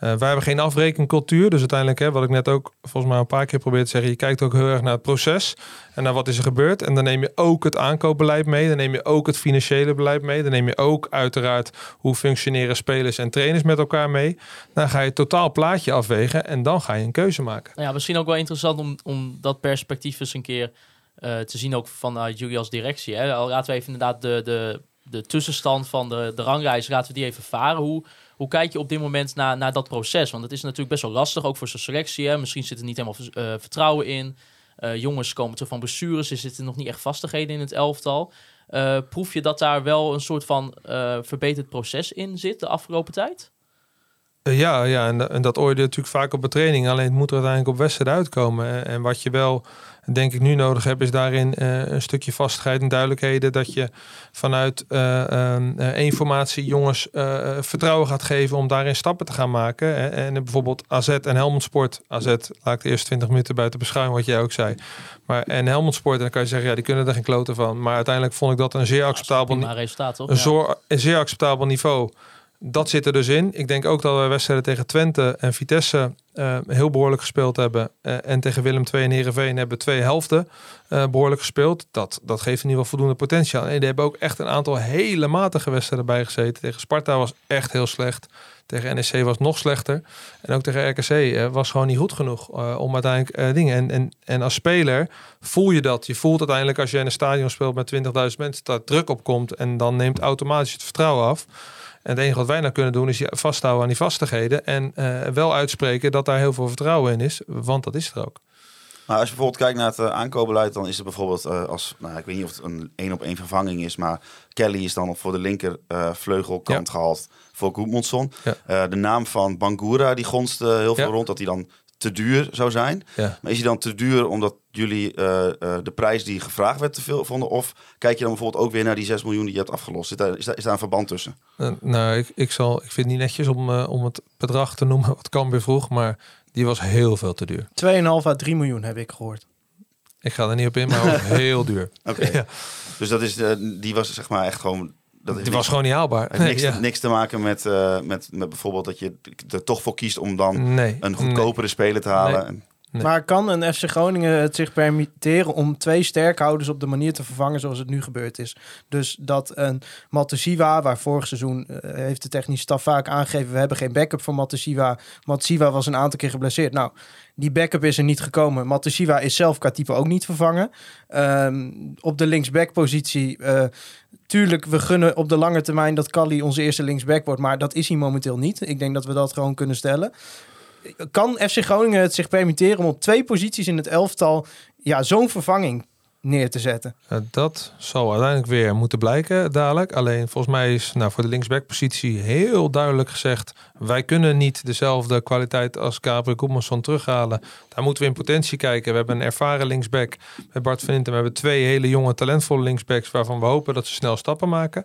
G: Eh, wij hebben geen afrekencultuur. Dus uiteindelijk, hè, wat ik net ook volgens mij een paar keer probeer te zeggen, je kijkt ook heel erg naar het proces en naar wat is er gebeurd. En dan neem je ook het aankoopbeleid mee. Dan neem je ook het financiële beleid mee. Dan neem je ook uiteraard hoe functioneren spelers en trainers met elkaar mee. Dan ga je het totaal plaatje afwegen en dan ga je een keuze maken.
D: Nou ja, misschien ook wel interessant om, om dat perspectief eens een keer eh, te zien, ook vanuit jullie als directie. Hè. Laten we even inderdaad de, de, de tussenstand van de, de laten we die even varen. Hoe, hoe kijk je op dit moment naar, naar dat proces? Want het is natuurlijk best wel lastig, ook voor zijn selectie. Hè. Misschien zit er niet helemaal eh, vertrouwen in. Eh, jongens komen terug van blessures, er zitten nog niet echt vastigheden in het elftal. Eh, proef je dat daar wel een soort van verbeterd proces in zit de afgelopen tijd?
G: Ja, ja en, dat oordeel natuurlijk vaak op de training. Alleen het moet er uiteindelijk op wedstrijden uitkomen. En, en wat je wel, denk ik, nu nodig hebt, is daarin eh, een stukje vastigheid en duidelijkheden. Dat je vanuit eh, ehm, eh, één formatie jongens vertrouwen gaat geven om daarin stappen te gaan maken. Hè. En bijvoorbeeld AZ en Helmond Sport. AZ laat ik de eerste 20 minuten buiten beschouwing, wat jij ook zei. Maar en Helmond Sport, en dan kan je zeggen, ja, die kunnen er geen kloten van. Maar uiteindelijk vond ik dat een zeer acceptabel
D: resultaat, toch?
G: een,
D: Ja.
G: een zeer acceptabel niveau. Dat zit er dus in. Ik denk ook dat we wedstrijden tegen Twente en Vitesse eh, heel behoorlijk gespeeld hebben. Eh, en tegen Willem II en Heerenveen hebben we twee helften eh, behoorlijk gespeeld. Dat, dat geeft in ieder geval voldoende potentiaal. En er hebben ook echt een aantal hele matige wedstrijden bij gezeten. Tegen Sparta was echt heel slecht. Tegen NEC was nog slechter. En ook tegen RKC was gewoon niet goed genoeg om uiteindelijk dingen. En, en, en als speler voel je dat. Je voelt uiteindelijk als je in een stadion speelt met 20.000 mensen dat druk op komt. En dan neemt automatisch het vertrouwen af. En het enige wat wij nou kunnen doen is je vasthouden aan die vastigheden. En eh, wel uitspreken dat daar heel veel vertrouwen in is. Want dat is er ook.
E: Maar als je bijvoorbeeld kijkt naar het uh, aankoopbeleid, dan is het bijvoorbeeld eh, als, nou, ik weet niet of het een één op één vervanging is, maar Kelly is dan op voor de linker eh, vleugelkant
G: Ja.
E: gehaald voor Goedmondson.
G: Ja.
E: Eh, de naam van Bangura, die gonst eh, heel veel
G: Ja.
E: rond, dat hij dan te duur zou zijn.
G: Ja.
E: Maar is hij dan te duur omdat jullie eh, eh, de prijs die gevraagd werd te veel vonden? Of kijk je dan bijvoorbeeld ook weer naar die 6 miljoen die je hebt afgelost? Zit daar, is, daar, is daar een verband tussen?
G: Eh, nou, ik, ik, zal, ik vind het niet netjes om, om het bedrag te noemen wat Cambuur vroeg. Maar die was heel veel te duur.
F: 2,5 à 3 miljoen heb ik gehoord.
G: Ik ga er niet op in, maar ook heel duur.
E: Oké.
G: Ja.
E: Dus dat is, die was zeg maar echt gewoon... Dat
G: Die was gewoon niet haalbaar.
E: heeft niks,
G: ja.
E: niks te maken met, eh, met, met bijvoorbeeld dat je er toch voor kiest om dan
G: nee.
E: een goedkopere speler te halen.
F: Maar kan een FC Groningen het zich permitteren om twee sterkhouders op de manier te vervangen zoals het nu gebeurd is? Dus dat een Matosiwa, waar vorig seizoen eh, heeft de technische staf vaak aangegeven, we hebben geen backup voor Matosiwa. Matosiwa was een aantal keer geblesseerd. Nou, die backup is er niet gekomen. Matosiwa is zelf qua type ook niet vervangen. Ehm, op de linksback-positie, eh, tuurlijk, we gunnen op de lange termijn dat Kali onze eerste linksback wordt, maar dat is hij momenteel niet. Ik denk dat we dat gewoon kunnen stellen kan FC Groningen het zich permitteren om op twee posities in het elftal ja, zo'n vervanging neer te zetten?
G: Dat zal uiteindelijk weer moeten blijken dadelijk. Alleen volgens mij is nou, voor de linksbackpositie heel duidelijk gezegd... wij kunnen niet dezelfde kwaliteit als Gabriel Goedmanson terughalen. Daar moeten we in potentie kijken. We hebben een ervaren linksback met Bart van. We hebben twee hele jonge talentvolle linksbacks... waarvan we hopen dat ze snel stappen maken.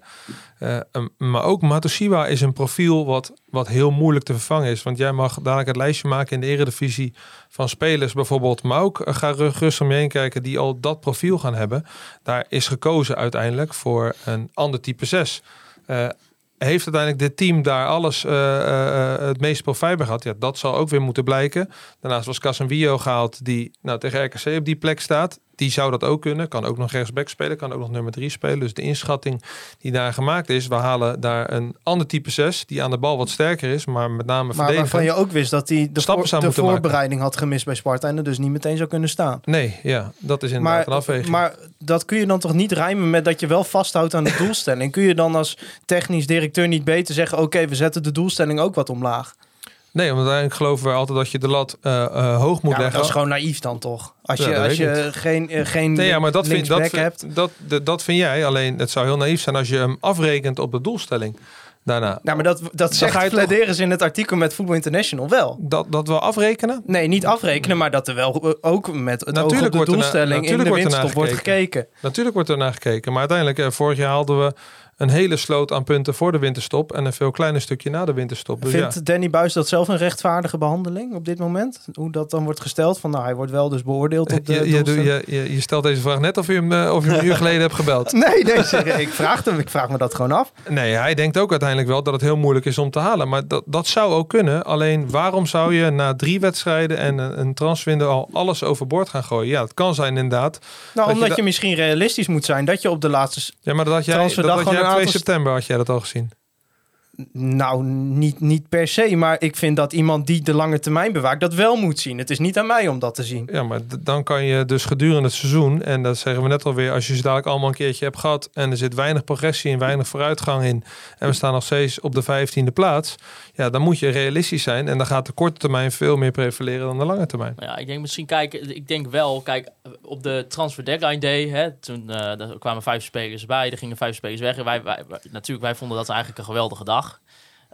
G: Eh, um, maar ook Matosiwa is een profiel wat, wat heel moeilijk te vervangen is. Want jij mag dadelijk het lijstje maken in de eredivisie van spelers bijvoorbeeld. Maar ook eh, ga ru- rustig om je heen kijken die al dat profiel gaan hebben. Daar is gekozen uiteindelijk voor een ander type 6. Eh, heeft uiteindelijk dit team daar alles eh, eh, het meeste profijt bij gehad? Ja, dat zal ook weer moeten blijken. Daarnaast was Casemiro gehaald die nou, tegen RKC op die plek staat. Die zou dat ook kunnen. Kan ook nog rechtsback spelen. Kan ook nog nummer 3 spelen. Dus de inschatting die daar gemaakt is. We halen daar een ander type 6. Die aan de bal wat sterker is. Maar met name
F: Maar
G: verdedigend.
F: waarvan je ook wist dat hij de,
G: Stappen
F: voor-
G: zou
F: de
G: maken.
F: voorbereiding had gemist bij Sparta en er dus niet meteen zou kunnen staan.
G: Nee, ja. Dat is inderdaad
F: Maar,
G: een afweging.
F: maar dat kun je dan toch niet rijmen met dat je wel vasthoudt aan de doelstelling? Kun je dan als technisch directeur niet beter zeggen: oké, we zetten de doelstelling ook wat omlaag?
G: Nee, want uiteindelijk geloven we altijd dat je de lat eh, eh, hoog moet
F: Ja,
G: leggen.
F: dat is gewoon naïef dan toch? Als je, als
G: ik
F: je geen, eh, geen
G: Nee, ja, maar dat vind, dat,
F: hebt.
G: dat, dat, dat vind jij. Alleen het zou heel naïef zijn als je hem afrekent op de doelstelling. Daarna.
F: Nou, maar dat, dat zegt
G: ga je toch-
F: pläderen ze in het artikel met Voetbal International wel.
G: Dat, dat we afrekenen?
F: Nee, niet afrekenen, maar dat er wel ook met het
G: Natuurlijk
F: de
G: wordt er na-
F: doelstelling in
G: natuurlijk
F: de
G: wordt
F: winststop wordt gekeken.
G: Natuurlijk wordt er naar gekeken. Maar uiteindelijk, vorig jaar hadden we een hele sloot aan punten voor de winterstop. En een veel kleiner stukje na de winterstop. Dus
F: Vindt
G: ja.
F: Danny Buis dat zelf een rechtvaardige behandeling op dit moment? Hoe dat dan wordt gesteld? Van nou, hij wordt wel dus beoordeeld op de
G: Je, je, doe- je, je, je stelt deze vraag net of je hem, eh, of je hem een uur geleden hebt gebeld.
F: Nee, nee, zeg, ik, vraag hem, ik vraag me dat gewoon af.
G: Nee, hij denkt ook uiteindelijk wel dat het heel moeilijk is om te halen. Maar dat, dat zou ook kunnen. Alleen waarom zou je na drie wedstrijden en een, een transwindow al alles overboord gaan gooien? Ja, het kan zijn inderdaad.
F: Nou, omdat je,
G: da-
F: misschien realistisch moet zijn dat je op de laatste...
G: Ja, maar dat jij, dat jij
F: een
G: 2
F: aantal-
G: september had jij dat al gezien.
F: Nou, niet, niet per se, maar ik vind dat iemand die de lange termijn bewaakt dat wel moet zien. Het is niet aan mij om dat te zien.
G: Ja, maar dan kan je dus gedurende het seizoen, en dat zeggen we net alweer, als je ze dadelijk allemaal een keertje hebt gehad en er zit weinig progressie en weinig vooruitgang in en we staan nog steeds op de vijftiende plaats, ja, dan moet je realistisch zijn en dan gaat de korte termijn veel meer prevaleren dan de lange termijn.
D: Ja, ik denk misschien kijken. Ik denk wel, kijk, op de transfer deadline day, hè, toen eh, kwamen vijf spelers bij, er gingen vijf spelers weg. En wij, wij, wij- natuurlijk, wij vonden dat eigenlijk een geweldige dag.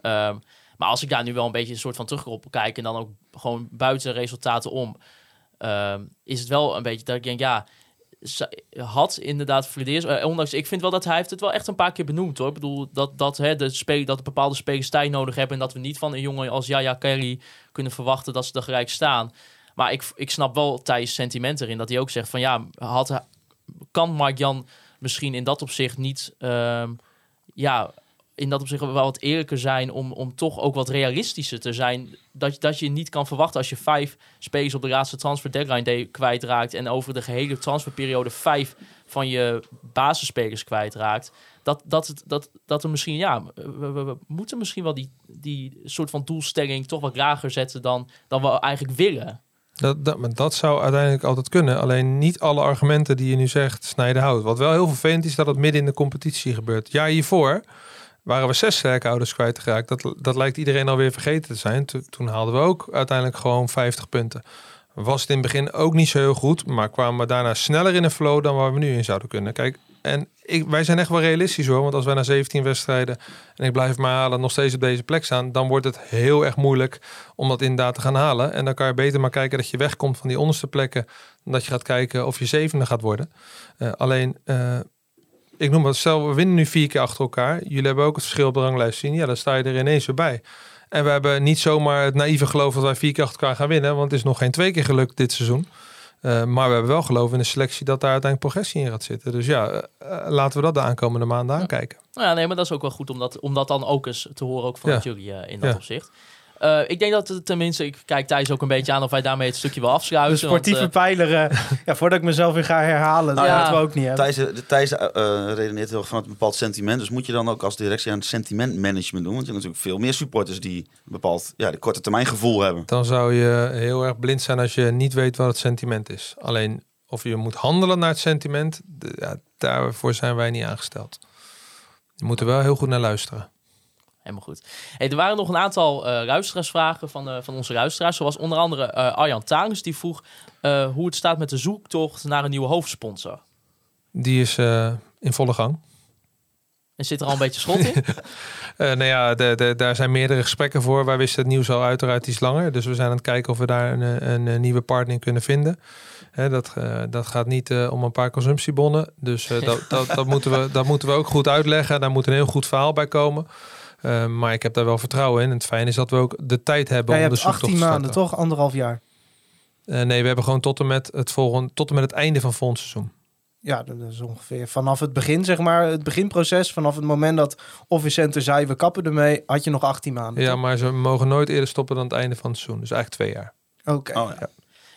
D: Ehm, maar als ik daar nu wel een beetje een soort van terug op kijk en dan ook gewoon buiten resultaten om, ehm, is het wel een beetje dat ik denk, ja, had inderdaad Flederis, eh, ondanks, ik vind wel dat hij heeft het wel echt een paar keer benoemd hoor. Ik bedoel, dat, dat, hè, de spel, dat bepaalde spelers tijd nodig hebben en dat we niet van een jongen als Yaya Kelly kunnen verwachten dat ze er gelijk staan. Maar ik, ik snap wel Thijs' sentiment erin. Dat hij ook zegt van ja, had, kan Mark Jan misschien in dat opzicht niet... ehm, ja, in dat opzicht wel wat eerlijker zijn om, om toch ook wat realistischer te zijn. Dat, dat je niet kan verwachten als je vijf spelers op de laatste transfer deadline day kwijtraakt en over de gehele transferperiode vijf van je basisspelers kwijtraakt. Dat, dat, dat, dat er misschien, ja, we, we- we moeten misschien wel die, die soort van doelstelling toch wat lager zetten dan, dan we eigenlijk willen.
G: Dat, dat, maar dat zou uiteindelijk altijd kunnen. Alleen niet alle argumenten die je nu zegt snijden hout. Wat wel heel vervelend is dat het midden in de competitie gebeurt. Ja, hiervoor waren we zes sterke ouders kwijtgeraakt. Dat, dat lijkt iedereen alweer vergeten te zijn. To- toen haalden we ook uiteindelijk gewoon 50 punten. Was het in het begin ook niet zo heel goed, maar kwamen we daarna sneller in een flow dan waar we nu in zouden kunnen. Kijk, en ik, wij zijn echt wel realistisch hoor, want als wij na 17 wedstrijden en ik blijf maar halen nog steeds op deze plek staan, dan wordt het heel erg moeilijk om dat inderdaad te gaan halen. En dan kan je beter maar kijken dat je wegkomt van die onderste plekken, dan dat je gaat kijken of je zevende gaat worden. Eh, alleen, eh, ik noem het, stel we winnen nu vier keer achter elkaar. Jullie hebben ook het verschil op de ranglijst zien. Ja, dan sta je er ineens weer bij. En we hebben niet zomaar het naïeve geloof dat wij vier keer achter elkaar gaan winnen. Want het is nog geen twee keer gelukt dit seizoen. Eh, maar we hebben wel geloof in de selectie dat daar uiteindelijk progressie in gaat zitten. Dus ja, eh, eh, laten we dat de aankomende maanden aankijken.
D: Nou ja, nee, maar dat is ook wel goed om dat, om dat dan ook eens te horen, ook vanuit jullie in dat
G: Ja.
D: opzicht. Eh, ik denk dat het tenminste, ik kijk Thijs ook een beetje aan of wij daarmee het stukje wel afsluiten.
F: De sportieve
D: want, eh,
F: pijler, eh, ja, voordat ik mezelf weer ga herhalen, dat
D: Nou ja,
F: moeten we ook niet hebben.
E: Thijs, de Thijs redeneert heel vanuit een bepaald sentiment. Dus moet je dan ook als directie aan sentimentmanagement doen? Want je hebt natuurlijk veel meer supporters die een bepaald ja, de korte termijn gevoel hebben.
G: Dan zou je heel erg blind zijn als je niet weet wat het sentiment is. Alleen of je moet handelen naar het sentiment, ja, daarvoor zijn wij niet aangesteld. Je moet er wel heel goed naar luisteren.
D: Helemaal goed. Hey, er waren nog een aantal eh luisteraarsvragen van, eh, van onze luisteraars. Zoals onder andere eh, Arjan Taris, die vroeg hoe het staat met de zoektocht naar een nieuwe hoofdsponsor.
G: Die is in volle gang.
D: En zit er al een beetje schot in?
G: Nou ja, de, de, daar zijn meerdere gesprekken voor. Wij wisten het nieuws al uiteraard iets langer. Dus we zijn aan het kijken of we daar een, een, een nieuwe partner in kunnen vinden. Hè, dat, dat gaat niet om een paar consumptiebonnen. Dus dat, dat, dat, moeten we, dat moeten we ook goed uitleggen. Daar moet een heel goed verhaal bij komen. Eh, maar ik heb daar wel vertrouwen in. En het fijne is dat we ook de tijd hebben
F: Ja,
G: om de zoektocht
F: 18
G: te
F: maanden, toch? Anderhalf jaar.
G: Eh, nee, we hebben gewoon tot en met het volgende, tot en met het einde van volgend seizoen.
F: Ja, dat is ongeveer vanaf het begin, zeg maar, het beginproces, vanaf het moment dat Officenter zei we kappen ermee, had je nog 18 maanden.
G: Ja,
F: toch?
G: maar ze mogen nooit eerder stoppen dan het einde van het seizoen. Dus eigenlijk twee jaar.
F: Oké.
E: Oh, ja.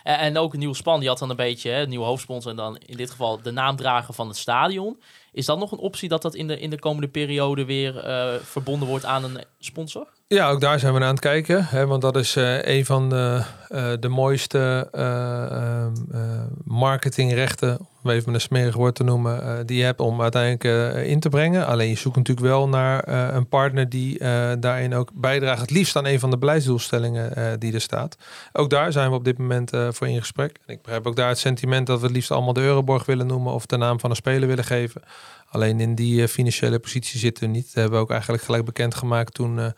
D: En, en ook een nieuwe span, die had dan een beetje hè, een nieuwe hoofdsponsor. En dan in dit geval de naamdrager van het stadion. Is dat nog een optie dat dat in de, in de komende periode weer eh, verbonden wordt aan een sponsor?
G: Ja, ook daar zijn we aan het kijken. Hè, want dat is eh, een van de, eh, de mooiste eh, ehm, eh, marketingrechten, om even een smerig woord te noemen, die je hebt om uiteindelijk in te brengen. Alleen je zoekt natuurlijk wel naar een partner die daarin ook bijdraagt. Het liefst aan een van de beleidsdoelstellingen die er staat. Ook daar zijn we op dit moment voor in gesprek. En ik begrijp ook daar het sentiment dat we het liefst allemaal de Euroborg willen noemen of de naam van een speler willen geven. Alleen in die financiële positie zitten we niet. Dat hebben we ook eigenlijk gelijk bekendgemaakt toen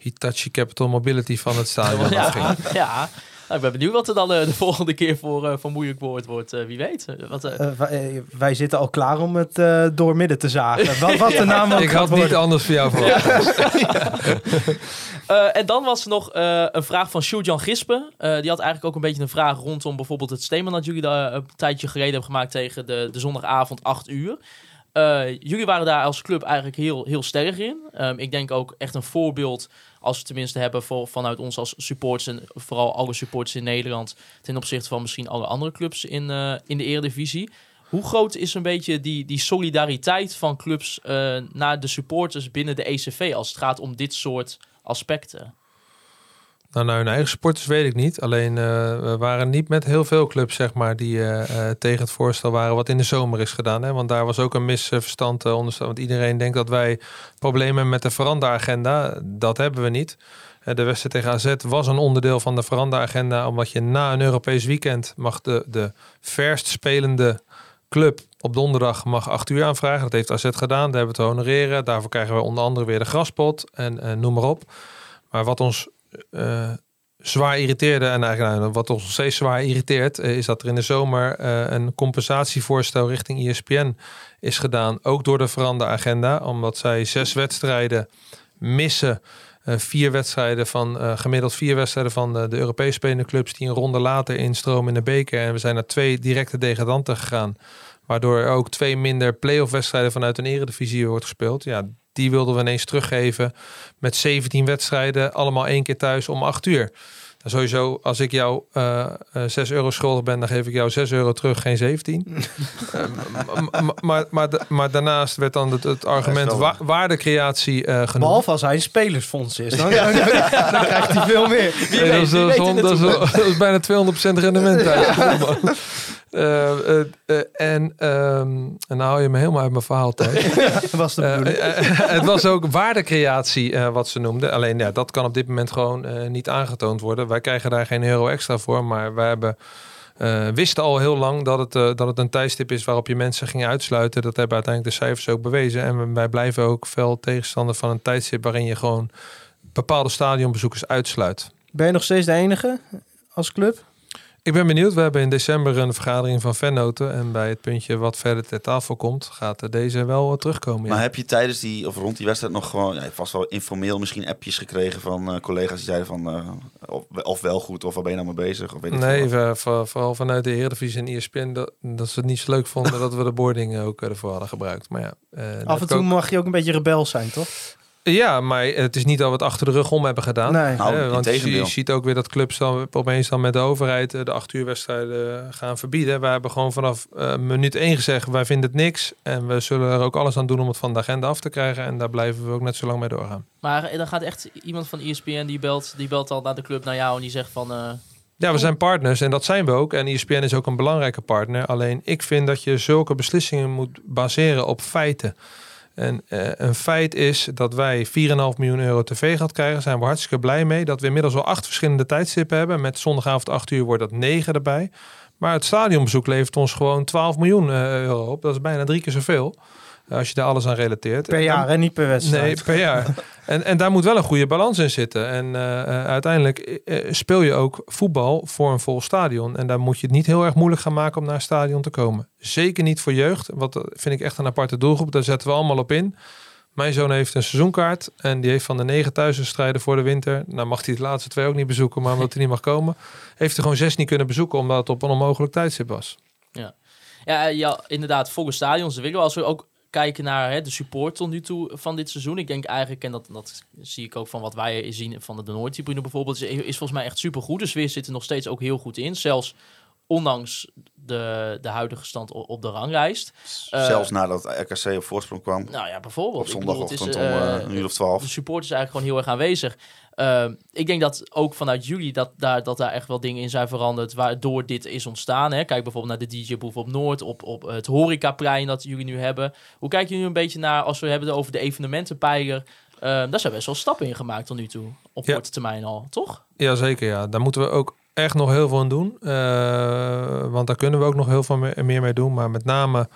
G: Hitachi Capital Mobility van het stadion afging.
D: Ja, ja. Nou, ik ben benieuwd wat er dan eh, de volgende keer voor, voor moeilijk woord wordt. Eh, wie weet. Wat,
F: wij, wij zitten al klaar om het doormidden te zagen. Wat, wat de naam ook
G: Ik
F: gaat
G: had niet anders voor jou verwacht.
D: Eh, en dan was er nog eh, een vraag van Sjoerd-Jan Gispen. Eh, die had eigenlijk ook een beetje een vraag rondom bijvoorbeeld het statement dat jullie daar een tijdje geleden hebben gemaakt tegen de, de zondagavond 8 uur. Eh, jullie waren daar als club eigenlijk heel, heel sterk in. Ehm, ik denk ook echt een voorbeeld, als we tenminste hebben vanuit ons als supporters en vooral alle supporters in Nederland, ten opzichte van misschien alle andere clubs in, eh, in de Eredivisie. Hoe groot is een beetje die, die solidariteit van clubs eh, naar de supporters binnen de ECV als het gaat om dit soort aspecten?
G: Nou, nou, hun eigen supporters weet ik niet. Alleen eh, we waren niet met heel veel clubs, zeg maar, die eh, eh, tegen het voorstel waren wat in de zomer is gedaan. Hè? Want daar was ook een misverstand uh. Want iedereen denkt dat wij problemen met de veranderagenda. Dat hebben we niet. De wedstrijd tegen AZ was een onderdeel van de veranderagenda. Omdat je na een Europees weekend mag de, de verst spelende club op donderdag mag 8 uur aanvragen. Dat heeft AZ gedaan. Daar hebben we te honoreren. Daarvoor krijgen we onder andere weer de graspot en noem maar op. Maar wat ons eh, zwaar irriteerde en eigenlijk wat ons nog steeds zwaar irriteert, eh, is dat er in de zomer eh, een compensatievoorstel richting ESPN is gedaan, ook door de veranderagenda, omdat zij zes wedstrijden missen. vier wedstrijden van gemiddeld vier wedstrijden van de, Europees spelende clubs die een ronde later instromen in de beker. En we zijn naar twee directe degradanten gegaan. Waardoor er ook twee minder play-off wedstrijden vanuit een eredivisie wordt gespeeld. Ja, die wilden we ineens teruggeven met 17 wedstrijden, allemaal één keer thuis om 8 uur. Nou, sowieso, als ik jou eh eh, 6 euro schuldig ben, dan geef ik jou 6 euro terug, geen 17. Eh, maar, maar, maar daarnaast werd dan het, het argument wa- waardecreatie eh genoemd.
F: Behalve als hij een spelersfonds is. Dan, dan, dan krijgt hij veel meer.
G: Nee, dat, is,
D: wie
G: dat, is,
D: weet in de
G: dat, is, dat is bijna 200% rendement. eigenlijk. Eh, eh, eh, en, ehm, en nou hou je me helemaal uit mijn verhaal, Thijs.
F: Dat was de bedoeling.
G: het was ook waardecreatie, wat ze noemden. Alleen ja, dat kan op dit moment gewoon niet aangetoond worden. Wij krijgen daar geen euro extra voor, maar wij hebben, wisten al heel lang dat het, dat het een tijdstip is waarop je mensen ging uitsluiten. Dat hebben uiteindelijk de cijfers ook bewezen. En wij blijven ook fel tegenstander van een tijdstip waarin je gewoon bepaalde stadionbezoekers uitsluit.
F: Ben je nog steeds de enige als club?
G: Ik ben benieuwd. We hebben in december een vergadering van fannoten. En bij het puntje wat verder ter tafel komt, gaat er deze wel eh, terugkomen. Ja.
E: Maar heb je tijdens die, of rond die wedstrijd nog gewoon, ja, vast wel informeel misschien appjes gekregen van eh, collega's die zeiden van, eh, of, of wel goed, of waar ben je nou mee bezig? Of weet
G: Nee, we- voor- vooral vanuit de Eredivisie en ESPN dat, dat ze het niet zo leuk vonden dat we de boarding ook ervoor hadden gebruikt. Maar ja,
F: Af en toe
G: ook-
F: mag je ook een beetje rebels zijn, toch?
G: Ja, maar het is niet dat we het achter de rug om hebben gedaan.
F: Nee.
E: Nou,
G: Eh, want je, ziet ook weer dat clubs dan opeens dan met de overheid eh, de acht uur wedstrijden gaan verbieden. Wij hebben gewoon vanaf eh, minuut één gezegd, wij vinden het niks. En we zullen er ook alles aan doen om het van de agenda af te krijgen. En daar blijven we ook net zo lang mee doorgaan.
D: Maar dan gaat echt iemand van ESPN die belt, die belt al naar de club naar jou en die zegt van... eh,
G: Ja, we zijn partners en dat zijn we ook. En ESPN is ook een belangrijke partner. Alleen ik vind dat je zulke beslissingen moet baseren op feiten. En eh, een feit is dat wij 4,5 miljoen euro tv gaat krijgen. Daar zijn we hartstikke blij mee. Dat we inmiddels al acht verschillende tijdstippen hebben. Met zondagavond 8 uur wordt dat 9 erbij. Maar het stadionbezoek levert ons gewoon 12 miljoen eh, euro op. Dat is bijna drie keer zoveel. Als je daar alles aan relateert.
F: Per
G: En-
F: jaar, hè? Niet per wedstrijd.
G: Nee, per jaar. En, en daar moet wel een goede balans in zitten. En eh, eh, uiteindelijk eh, speel je ook voetbal voor een vol stadion. En daar moet je het niet heel erg moeilijk gaan maken om naar een stadion te komen. Zeker niet voor jeugd. Want dat vind ik echt een aparte doelgroep. Daar zetten we allemaal op in. Mijn zoon heeft een seizoenkaart. En die heeft van de negen thuiswedstrijden voor de winter. Nou mag hij de laatste twee ook niet bezoeken. Maar omdat hij niet mag komen. Heeft er gewoon zes niet kunnen bezoeken. Omdat het op een onmogelijk tijdstip was.
D: Ja, ja, inderdaad, volle stadions willen we. Als we ook kijken naar hè, de support tot nu toe van dit seizoen. Ik denk eigenlijk, en dat, dat zie ik ook van wat wij zien van de, Noordtribune bijvoorbeeld, is, is volgens mij echt supergoed. De sfeer zit er nog steeds ook heel goed in. Zelfs ondanks de, de huidige stand op de ranglijst. Eh,
E: Zelfs nadat RKC op voorsprong kwam.
D: Nou ja, bijvoorbeeld.
E: Op zondagochtend om
D: eh,
E: eh, een uur of twaalf.
D: de support is eigenlijk gewoon heel erg aanwezig. Uh, ik denk dat ook vanuit jullie dat daar, dat daar echt wel dingen in zijn veranderd waardoor dit is ontstaan. Hè? Kijk bijvoorbeeld naar de DJ Boef op Noord, op, op het horecaplein dat jullie nu hebben. Hoe kijken jullie een beetje naar als we hebben over de evenementenpijler? Uh, daar zijn best wel stappen in gemaakt tot nu toe, op
G: Ja.
D: korte termijn al, toch?
G: Jazeker, ja. Daar moeten we ook echt nog heel veel aan doen. Eh, want daar kunnen we ook nog heel veel me- meer mee doen. Maar met name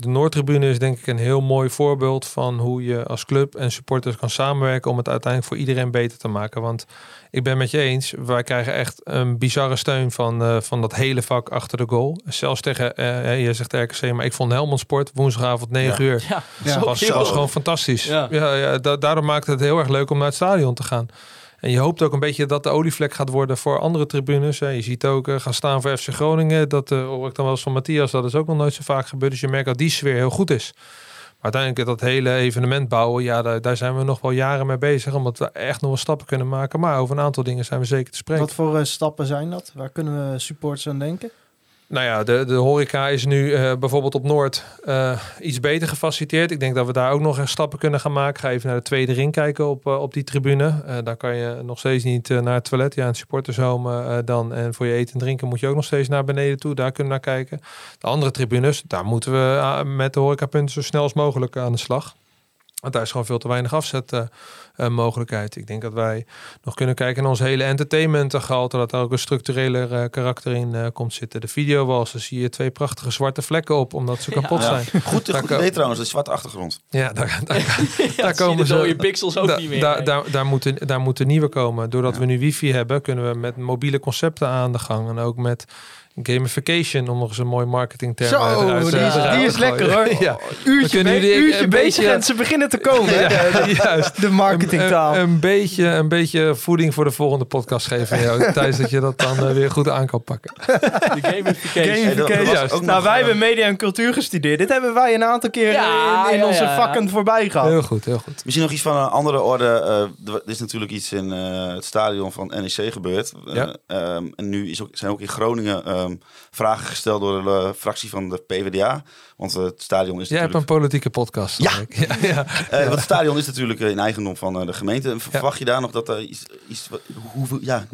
G: de Noordtribune is denk ik een heel mooi voorbeeld van hoe je als club en supporters kan samenwerken om het uiteindelijk voor iedereen beter te maken. Want ik ben met je eens, wij krijgen echt een bizarre steun van, eh, van dat hele vak achter de goal. Zelfs tegen, eh, je zegt RKC, maar ik vond Helmond Sport woensdagavond 9 uur.
D: Ja,
F: Ja.
G: was, gewoon fantastisch.
D: Ja.
G: Ja. Ja, da- daarom maakt het heel erg leuk om naar het stadion te gaan. En je hoopt ook een beetje dat de olievlek gaat worden voor andere tribunes. Je ziet ook eh, gaan staan voor FC Groningen. Dat eh, hoor ik dan wel eens van Matthias. Dat is ook nog nooit zo vaak gebeurd. Dus je merkt dat die sfeer heel goed is. Maar uiteindelijk dat hele evenement bouwen. Ja, daar, zijn we nog wel jaren mee bezig. Omdat we echt nog wel stappen kunnen maken. Maar over een aantal dingen zijn we zeker te spreken.
F: Wat voor eh, stappen zijn dat? Waar kunnen we supporters aan denken?
G: Nou ja, de, de horeca is nu eh, bijvoorbeeld op Noord eh, iets beter gefaciliteerd. Ik denk dat we daar ook nog stappen kunnen gaan maken. Ga even naar de tweede ring kijken op, eh, op die tribune. Daar kan je nog steeds niet naar het toilet. Ja, een supportershome eh, dan. En voor je eten en drinken moet je ook nog steeds naar beneden toe. Daar kunnen we naar kijken. De andere tribunes, daar moeten we met de horecapunten zo snel als mogelijk aan de slag. Want daar is gewoon veel te weinig afzetmogelijkheid. Ik denk dat wij nog kunnen kijken naar ons hele entertainment gehalte. Dat daar ook een structurele eh, karakter in eh, komt zitten. De video was, daar zie je twee prachtige zwarte vlekken op, omdat ze kapot
E: Ja.
G: zijn.
E: Goed,
G: Daar
E: goed idee trouwens, de zwarte achtergrond.
G: Ja, daar, daar,
D: Ja,
G: daar
D: zie je
G: komen
D: de
G: ze.
D: dode pixels ook
G: da-
D: niet meer.
G: Daar,
D: nee.
G: daar, daar, moeten, daar moeten nieuwe komen. Doordat
E: Ja.
G: we nu wifi hebben, kunnen we met mobiele concepten aan de gang. En ook met gamification, om nog eens een mooi marketingterm
F: Zo,
G: eruit te-
F: die is, die is lekker hoor.
G: ja,
F: Uurtje,
G: een
F: uurtje bezig
G: beetje-
F: en ze beginnen te komen.
G: ja, juist.
F: De marketingtaal.
G: Een, een, beetje, een beetje voeding voor de volgende podcast geven. jou, Thijs, dat je dat dan eh, weer goed aan kan pakken.
D: De gamification.
E: Hey, was
G: juist.
F: nou,
E: nog,
F: wij
E: eh,
F: hebben media en cultuur gestudeerd. Dit hebben wij een aantal keer
D: Ja,
F: in, in
D: ja,
F: onze
D: ja.
F: vakken voorbij gehad.
G: Heel goed, heel goed.
E: Misschien nog iets van een andere orde. Eh, er is natuurlijk iets in eh, het stadion van NEC gebeurd. Eh, ehm, en nu is ook, zijn ook in Groningen ehm, vragen gesteld door de eh, fractie van de PvdA. Want eh, het stadion is
G: Jij hebt
E: natuurlijk...
G: een politieke podcast.
E: Ja.
G: ja, ja.
E: eh, want het stadion is natuurlijk in eigendom van de gemeente. Verwacht je daar nog dat er iets... iets hoeveel, ja,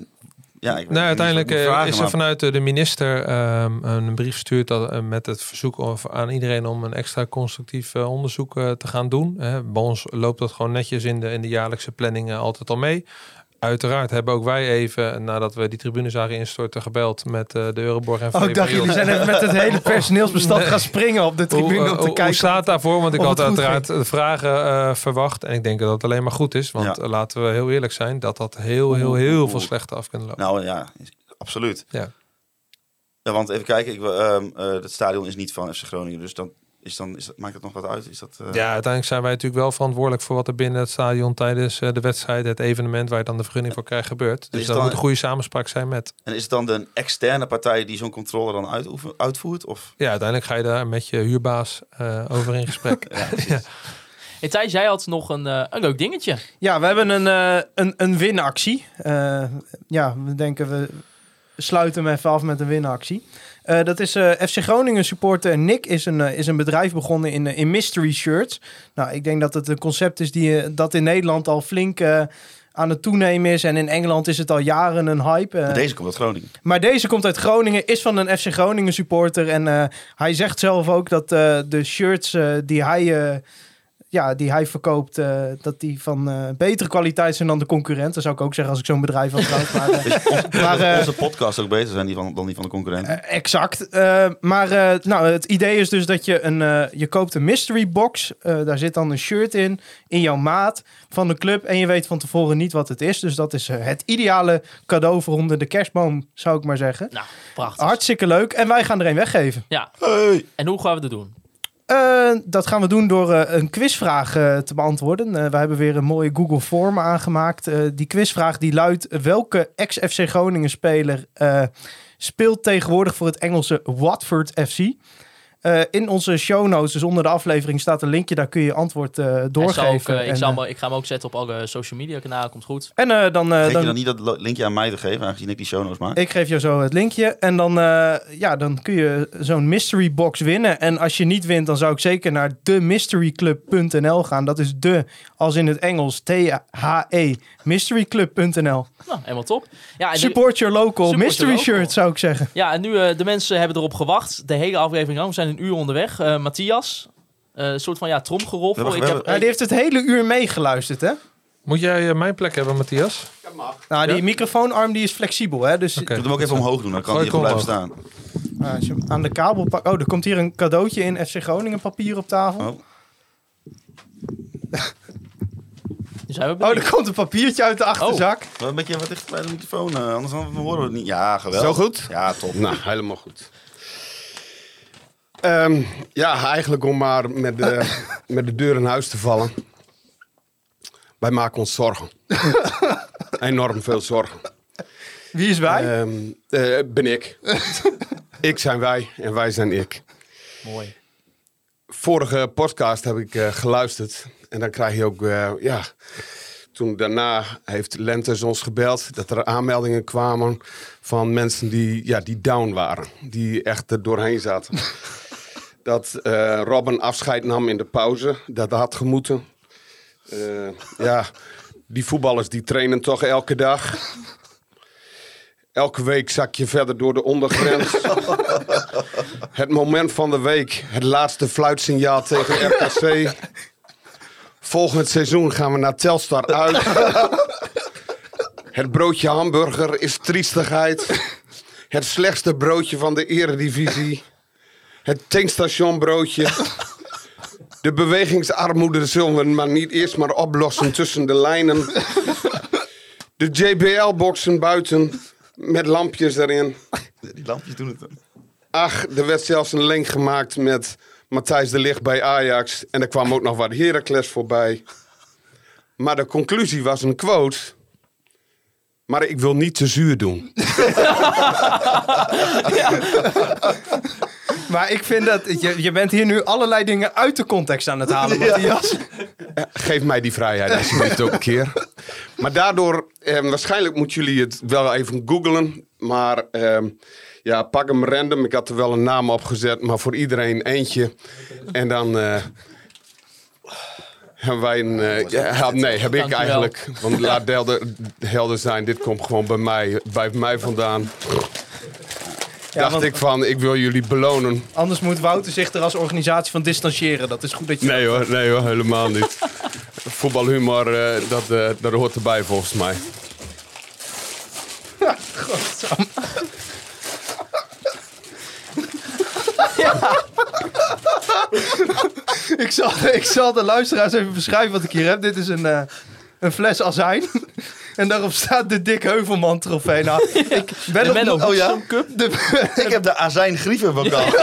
E: Ja, ik,
G: Nou, uiteindelijk
E: vragen,
G: is er
E: maar-
G: vanuit de minister ehm, een brief verstuurd dat, met het verzoek of- aan iedereen om een extra constructief onderzoek te gaan doen. Hè. bij ons loopt dat gewoon netjes in de, in de jaarlijkse planning eh, altijd al mee. Uiteraard hebben ook wij even, nadat we die tribune zagen instorten, gebeld met eh, de Euroborg en
F: Oh, ik dacht, jullie zijn even met het hele personeelsbestand gaan springen op de tribune
G: Hoe,
F: om
G: eh,
F: te
G: hoe- hoe
F: kijken.
G: staat daarvoor? Want ik had uiteraard eh, vragen eh, verwacht. En ik denk dat het alleen maar goed is. Want
E: Ja.
G: eh, laten we heel eerlijk zijn, dat dat heel, heel, heel
E: Oeh.
G: veel slechter af kunnen lopen.
E: Nou ja, absoluut.
G: Ja.
E: Ja, want even kijken, ik, ehm, eh, het stadion is niet van FC Groningen, dus dan, is dan is dat, maakt het nog wat uit? Is dat, eh,
G: Ja, uiteindelijk zijn wij natuurlijk wel verantwoordelijk voor wat er binnen het stadion tijdens eh, de wedstrijd, het evenement waar je dan de vergunning voor krijgt, gebeurt.
E: is
G: Dus dat
E: dan-
G: moet een goede samenspraak zijn met.
E: En is het dan de externe partij die zo'n controle dan uitoefen- uitvoert? Of?
G: Ja, uiteindelijk ga je daar met je huurbaas eh, over in gesprek. ja.
D: Hey, Thijs, jij had nog een, een leuk dingetje.
F: Ja, we hebben een, eh, een, een winactie. Eh, ja, we denken we sluiten hem even af met een winactie. Eh, dat is eh, FC Groningen supporter Nick is een, eh, is een bedrijf begonnen in, in mystery shirts. Nou, ik denk dat het een concept is die dat in Nederland al flink aan het toenemen is. En in Engeland is het al jaren een hype.
E: Deze komt uit Groningen.
F: maar deze komt uit Groningen, is van een FC Groningen supporter. En hij zegt zelf ook dat de shirts die hij... ja, die hij verkoopt, eh, dat die van eh, betere kwaliteit zijn dan de concurrent. Dat zou ik ook zeggen als ik zo'n bedrijf had trouwens. Maar, maar, eh,
E: Onze podcast ook beter zijn die van, dan die van de concurrenten.
F: eh, exact. Maar eh, nou, het idee is dus dat je een, eh, je koopt een mystery box. Eh, daar zit dan een shirt in, in jouw maat van de club. En je weet van tevoren niet wat het is. Dus dat is het ideale cadeau voor onder de kerstboom, zou ik maar zeggen.
D: Nou, prachtig.
F: Hartstikke leuk. En wij gaan er een weggeven.
D: Ja.
E: Hey.
D: En hoe gaan we dat doen?
F: Eh, dat gaan we doen door eh, een quizvraag eh, te beantwoorden. We hebben weer een mooie Google Form aangemaakt. Die quizvraag die luidt... welke ex-FC Groningen speler speelt tegenwoordig voor het Engelse Watford FC? Eh, in onze show notes, dus onder de aflevering, staat een linkje. Daar kun je je antwoord eh,
D: ook,
F: doorgeven.
D: eh, ik, zal ik ga hem ook zetten op alle social media kanalen. Komt goed.
F: en eh, dan... dan
E: je dan niet dat linkje aan mij te geven, aangezien ik die show notes maak?
F: Ik geef jou zo het linkje. En dan, eh, ja, dan kun je zo'n mystery box winnen. En als je niet wint, dan zou ik zeker naar themysteryclub.nl gaan. Dat is de, als in het Engels, T-H-E, mysteryclub.nl.
D: Nou, helemaal top. Ja, en
F: Support your local mystery
D: your local.
F: shirt, zou ik zeggen.
D: Ja, en nu eh, de mensen hebben erop gewacht. De hele aflevering lang. We zijn een uur onderweg. Eh, Matthias, eh, een soort van ja, tromgeroffel.
E: Hebben- we
D: heb,
F: Ja, die heeft het hele uur meegeluisterd, hè?
G: Moet jij eh, mijn plek hebben, Matthias?
H: Dat mag.
F: Nou, die
G: Ja?
F: microfoonarm die is flexibel, hè? Dus
G: Oké.
E: Ik moet hem ook even omhoog doen, dan kan hij
G: ik
E: even blijven staan.
F: ah, als je hem aan de kabel pakt... Oh, er komt hier een cadeautje in FC Groningen papier op tafel.
E: Oh.
D: nu zijn we
F: Oh, er komt een papiertje uit de achterzak.
E: Wel Een beetje wat dichter bij de microfoon, eh, anders dan horen we het niet. Ja, geweldig.
H: Zo goed?
E: Ja, top.
H: Nou, helemaal goed. Ehm, ja, eigenlijk om maar met de, met de deur in huis te vallen. Wij maken ons zorgen. Enorm veel zorgen.
F: Wie is wij?
H: Ehm, eh, ben ik. ik zijn wij en wij zijn ik.
D: Mooi.
H: Vorige podcast heb ik eh, geluisterd. En dan krijg je ook, eh, ja... Toen daarna heeft Lentes ons gebeld dat er aanmeldingen kwamen van mensen die, ja, die down waren. Die echt er doorheen zaten. Dat eh Robin afscheid nam in de pauze. Dat had gemoeten. Eh, ja, die voetballers die trainen toch elke dag. Elke week zak je verder door de ondergrens. het moment van de week. Het laatste fluitsignaal tegen RKC. Volgend seizoen gaan we naar Telstar uit. Het broodje hamburger is triestigheid. Het slechtste broodje van de eredivisie. Het tankstationbroodje. De bewegingsarmoede zullen we maar niet eerst maar oplossen tussen de lijnen. De JBL-boxen buiten met lampjes erin.
E: Die lampjes doen het. dan.
H: Ach, er werd zelfs een link gemaakt met Matthijs de Ligt bij Ajax. En er kwam ook nog wat Heracles voorbij. Maar de conclusie was een quote. Maar ik wil niet te zuur doen.
F: Maar ik vind dat... Je, je bent hier nu allerlei dingen uit de context aan het halen, Matthias.
H: Geef mij die vrijheid alsjeblieft ook een keer. Maar daardoor, eh, waarschijnlijk moeten jullie het wel even googlen. Maar ehm, ja, pak hem random. Ik had er wel een naam op gezet, maar voor iedereen eentje. En dan... eh, hebben wij een... eh, ja, ja, nee, heb ik eigenlijk. Want laat helder, helder zijn, dit komt gewoon bij mij, bij mij vandaan. Dacht
F: want
H: ik van, ik wil jullie belonen.
F: Anders moet Wouter zich er als organisatie van distancieren. Dat is goed dat je...
H: Nee hoor, nee hoor, helemaal niet. Voetbalhumor, eh, dat, eh, dat hoort erbij volgens mij.
F: Ik zal, ik zal de luisteraars even beschrijven wat ik hier heb. Dit is een, eh, een fles azijn. En daarop staat de Dick Heuvelman trofee. Nou, ik ben
D: De
F: op-
E: Oh ja?
D: Cup.
E: Ik heb de azijn grieven bokaal.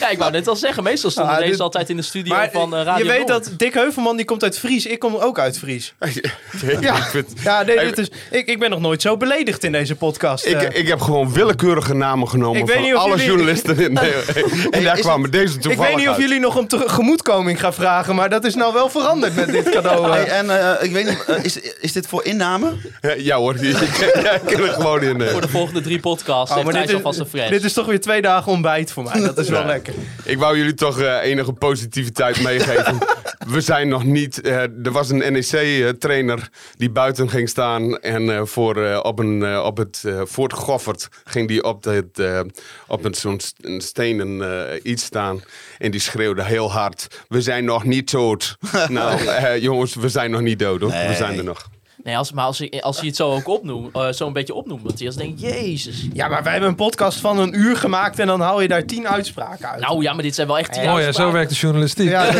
D: Ja, ik wou net al zeggen. Meestal stonden
F: Ah,
D: deze altijd in de studio
F: Maar
D: van eh, Radio
F: je weet
D: Noord.
F: dat Dick Heuvelman die komt uit Fries. Ik kom ook uit Fries.
H: ja. ik, vind-
F: Ja, nee,
H: Hey,
F: dit is, ik, ik ben nog nooit zo beledigd in deze podcast.
H: ik,
F: eh.
H: ik heb gewoon willekeurige namen genomen
F: Ik weet
H: van
F: niet of
H: alle
F: jullie-
H: journalisten. In, nee, en daar kwamen deze
F: ik
H: toevallig
F: weet niet of
H: uit.
F: jullie nog om tegemoetkoming gaan vragen, maar dat is nou wel veranderd met dit cadeau.
E: Hey,
F: eh.
E: en eh, ik weet niet, is, is dit voor inname?
H: Ja hoor, ik kan er gewoon in. eh.
D: Voor de volgende drie podcasts
F: Oh,
D: heeft
F: maar
D: Thijs alvast een fresh.
F: dit is toch weer twee dagen ontbijt voor mij. Dat is wel
H: Ja.
F: lekker.
H: Ik wou jullie toch eh, enige positiviteit meegeven. We zijn nog niet. eh, er was een NEC-trainer die buiten ging staan. En eh, voor, op, een, op het Fort Goffert ging die op, het, op een, zo'n stenen iets staan. En die schreeuwde heel hard: We zijn nog niet dood. nou, eh, jongens, we zijn nog niet dood hoor. We zijn er nog.
D: Nee, als, maar als, je- als je het zo ook opnoemt, eh, zo een beetje opnoemt, Matthias, dan denk ik, jezus.
F: Ja, maar wij hebben een podcast van een uur gemaakt en dan haal je daar tien uitspraken uit.
D: Nou ja, maar dit zijn wel echt tien
G: Oh ja, zo
D: uitspraken.
G: werkt de journalistiek.
F: Ja,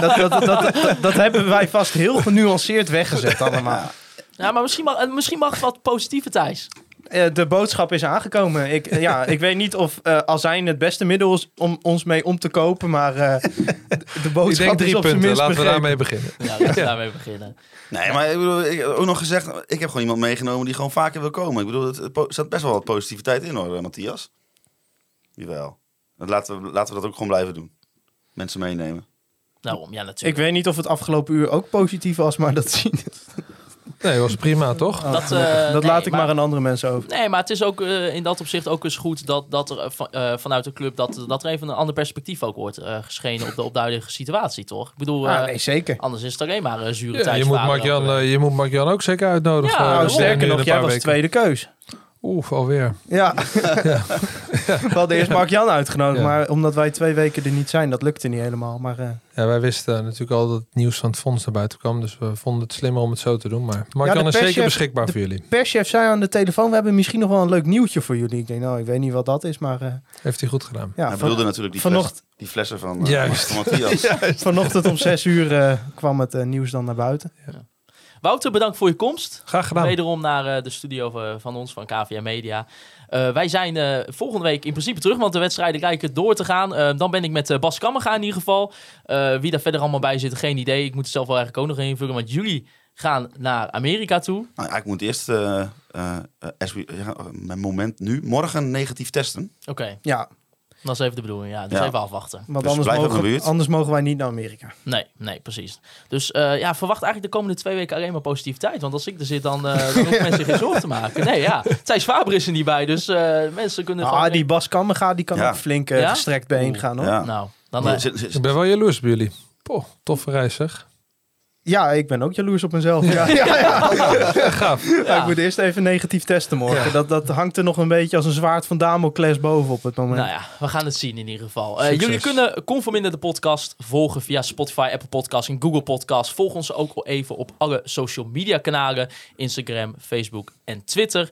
F: dat, dat, dat, dat, dat, dat hebben wij vast heel genuanceerd weggezet allemaal.
D: Ja, maar misschien mag, eh, misschien mag het wat positieve, Thijs.
F: Eh, de boodschap is aangekomen. Ik, eh, ja, ik weet niet of eh azijn het beste middel is om ons mee om te kopen, maar eh, de
G: Ik
F: boodschap
G: denk
F: is
G: drie
F: op zijn
G: punten.
F: minst
G: Laten we daarmee beginnen.
D: Ja, laten we daarmee beginnen.
E: Nee, maar ik bedoel, ik heb ook nog gezegd, ik heb gewoon iemand meegenomen die gewoon vaker wil komen. Ik bedoel, het- er staat best wel wat positiviteit in hoor, Matthias. Jawel. Laten we, laten we dat ook gewoon blijven doen. Mensen meenemen.
D: Daarom, ja,
F: Ik
D: natuurlijk.
F: weet niet of het afgelopen uur ook positief was, maar dat, zien,
G: Nee, was prima, toch?
D: dat eh,
F: dat
D: nee,
F: laat ik maar aan andere mensen over.
D: Nee, maar het is ook eh, in dat opzicht ook eens goed dat, dat er eh, van- vanuit de club dat, dat er even een ander perspectief ook wordt eh, geschenen op de, op de huidige situatie, toch? Ik bedoel, eh,
F: Ah, nee, zeker.
D: anders is het alleen maar een zure
G: Ja,
D: tijd.
G: je, moet Mark-Jan, je moet Mark-Jan ook zeker uitnodigen.
D: Ja, nou,
F: sterker nog, jij was
G: weken.
F: tweede keus.
G: Oeh, alweer.
F: Ja. We hadden eerst Mark-Jan uitgenodigd,
G: Ja.
F: maar omdat wij twee weken er niet zijn, dat lukte niet helemaal. Maar eh,
G: Ja, wij wisten natuurlijk al dat het nieuws van het fonds naar buiten kwam. Dus we vonden het slimmer om het zo te doen. Maar Mark-Jan is zeker beschikbaar
F: de
G: voor jullie.
F: perschef zei aan de telefoon, we hebben misschien nog wel een leuk nieuwtje voor jullie. Ik denk, nou, ik weet niet wat dat is, maar eh,
G: Heeft hij goed gedaan.
F: ja,
E: Hij
F: van-
E: natuurlijk die,
F: vanochtend-
E: fles- die flessen van, eh,
G: Juist.
E: van Matthias.
F: vanochtend om zes uur eh, kwam het nieuws dan naar buiten.
D: Wouter, bedankt voor je komst.
G: Graag gedaan.
D: Wederom naar eh, de studio van, van ons, van KVM Media. Eh, wij zijn eh, volgende week in principe terug, want de wedstrijden lijken door te gaan. Eh, dan ben ik met Bas Kammerga in ieder geval. Eh, wie daar verder allemaal bij zit, geen idee. Ik moet het zelf wel eigenlijk ook nog invullen, want jullie gaan naar Amerika toe.
E: Nou, ja, ik moet eerst, eh, eh, eh, we- ja, mijn moment nu, morgen negatief testen.
D: Oké,
F: Ja,
D: dat is even de bedoeling. Ja, dus
E: Ja.
D: even afwachten.
F: want
E: Dus
F: anders, mogen, anders mogen wij niet naar Amerika.
D: Nee, nee, precies. Dus eh, ja, verwacht eigenlijk de komende twee weken alleen maar positiviteit. Want als ik er zit, dan, eh dan hoeven mensen geen zorgen te maken. Nee, ja. Thijs Faber is er niet bij, dus eh, mensen kunnen
F: Ah,
D: gewoon...
F: die Bas Kammerga, die kan
E: Ja.
F: ook flink
D: Ja?
F: gestrekt bijeen gaan hoor.
D: Nou, dan... Eh,
G: Ik ben wel jaloers op jullie. Poh, toffe reis zeg.
F: Ik ben ook jaloers op mezelf. Ja, ja, ja.
G: gaaf.
F: Ja, ik moet eerst even negatief testen morgen. Dat, dat hangt er nog een beetje als een zwaard van Damocles boven op het moment.
D: Nou ja, we gaan het zien in ieder geval. Eh, jullie kunnen Conforminder de podcast volgen via Spotify, Apple Podcasts en Google Podcasts. Volg ons ook even op alle social media kanalen. Instagram, Facebook en Twitter.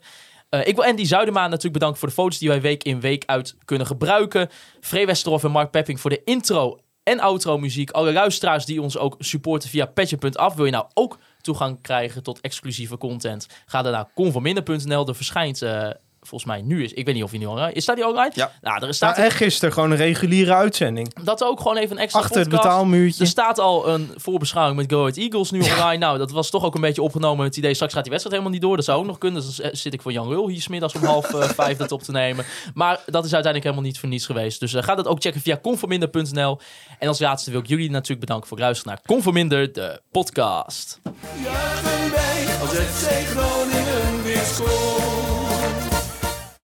D: Eh, ik wil Andy Zuidema natuurlijk bedanken voor de foto's die wij week in week uit kunnen gebruiken. Free Westerhof en Mark Pepping voor de intro en outro muziek. Alle luisteraars die ons ook supporten via petje.af. Wil je nou ook toegang krijgen tot exclusieve content? Ga dan naar conforminder.nl. Er verschijnt... eh, Volgens mij nu is. Ik weet niet of hij nu online is. Staat hij online?
E: Ja.
D: Nou, er staat
F: Nou, en gisteren gewoon een reguliere uitzending.
D: dat ook gewoon even een extra
F: Achter het
D: podcast.
F: betaalmuurtje.
D: Er staat al een voorbeschouwing met Go Ahead Eagles nu online. Nou, dat was toch ook een beetje opgenomen met het idee... straks gaat die wedstrijd helemaal niet door. Dat zou ook nog kunnen. Dus dan zit ik voor Jan Lul hier smiddags om half eh, vijf dat op te nemen. Maar dat is uiteindelijk helemaal niet voor niets geweest. Dus eh, ga dat ook checken via conforminder.nl. En als laatste wil ik jullie natuurlijk bedanken voor het luisteren naar Conforminder, de podcast.
A: Juichen wij als FC Groningen weer scoort.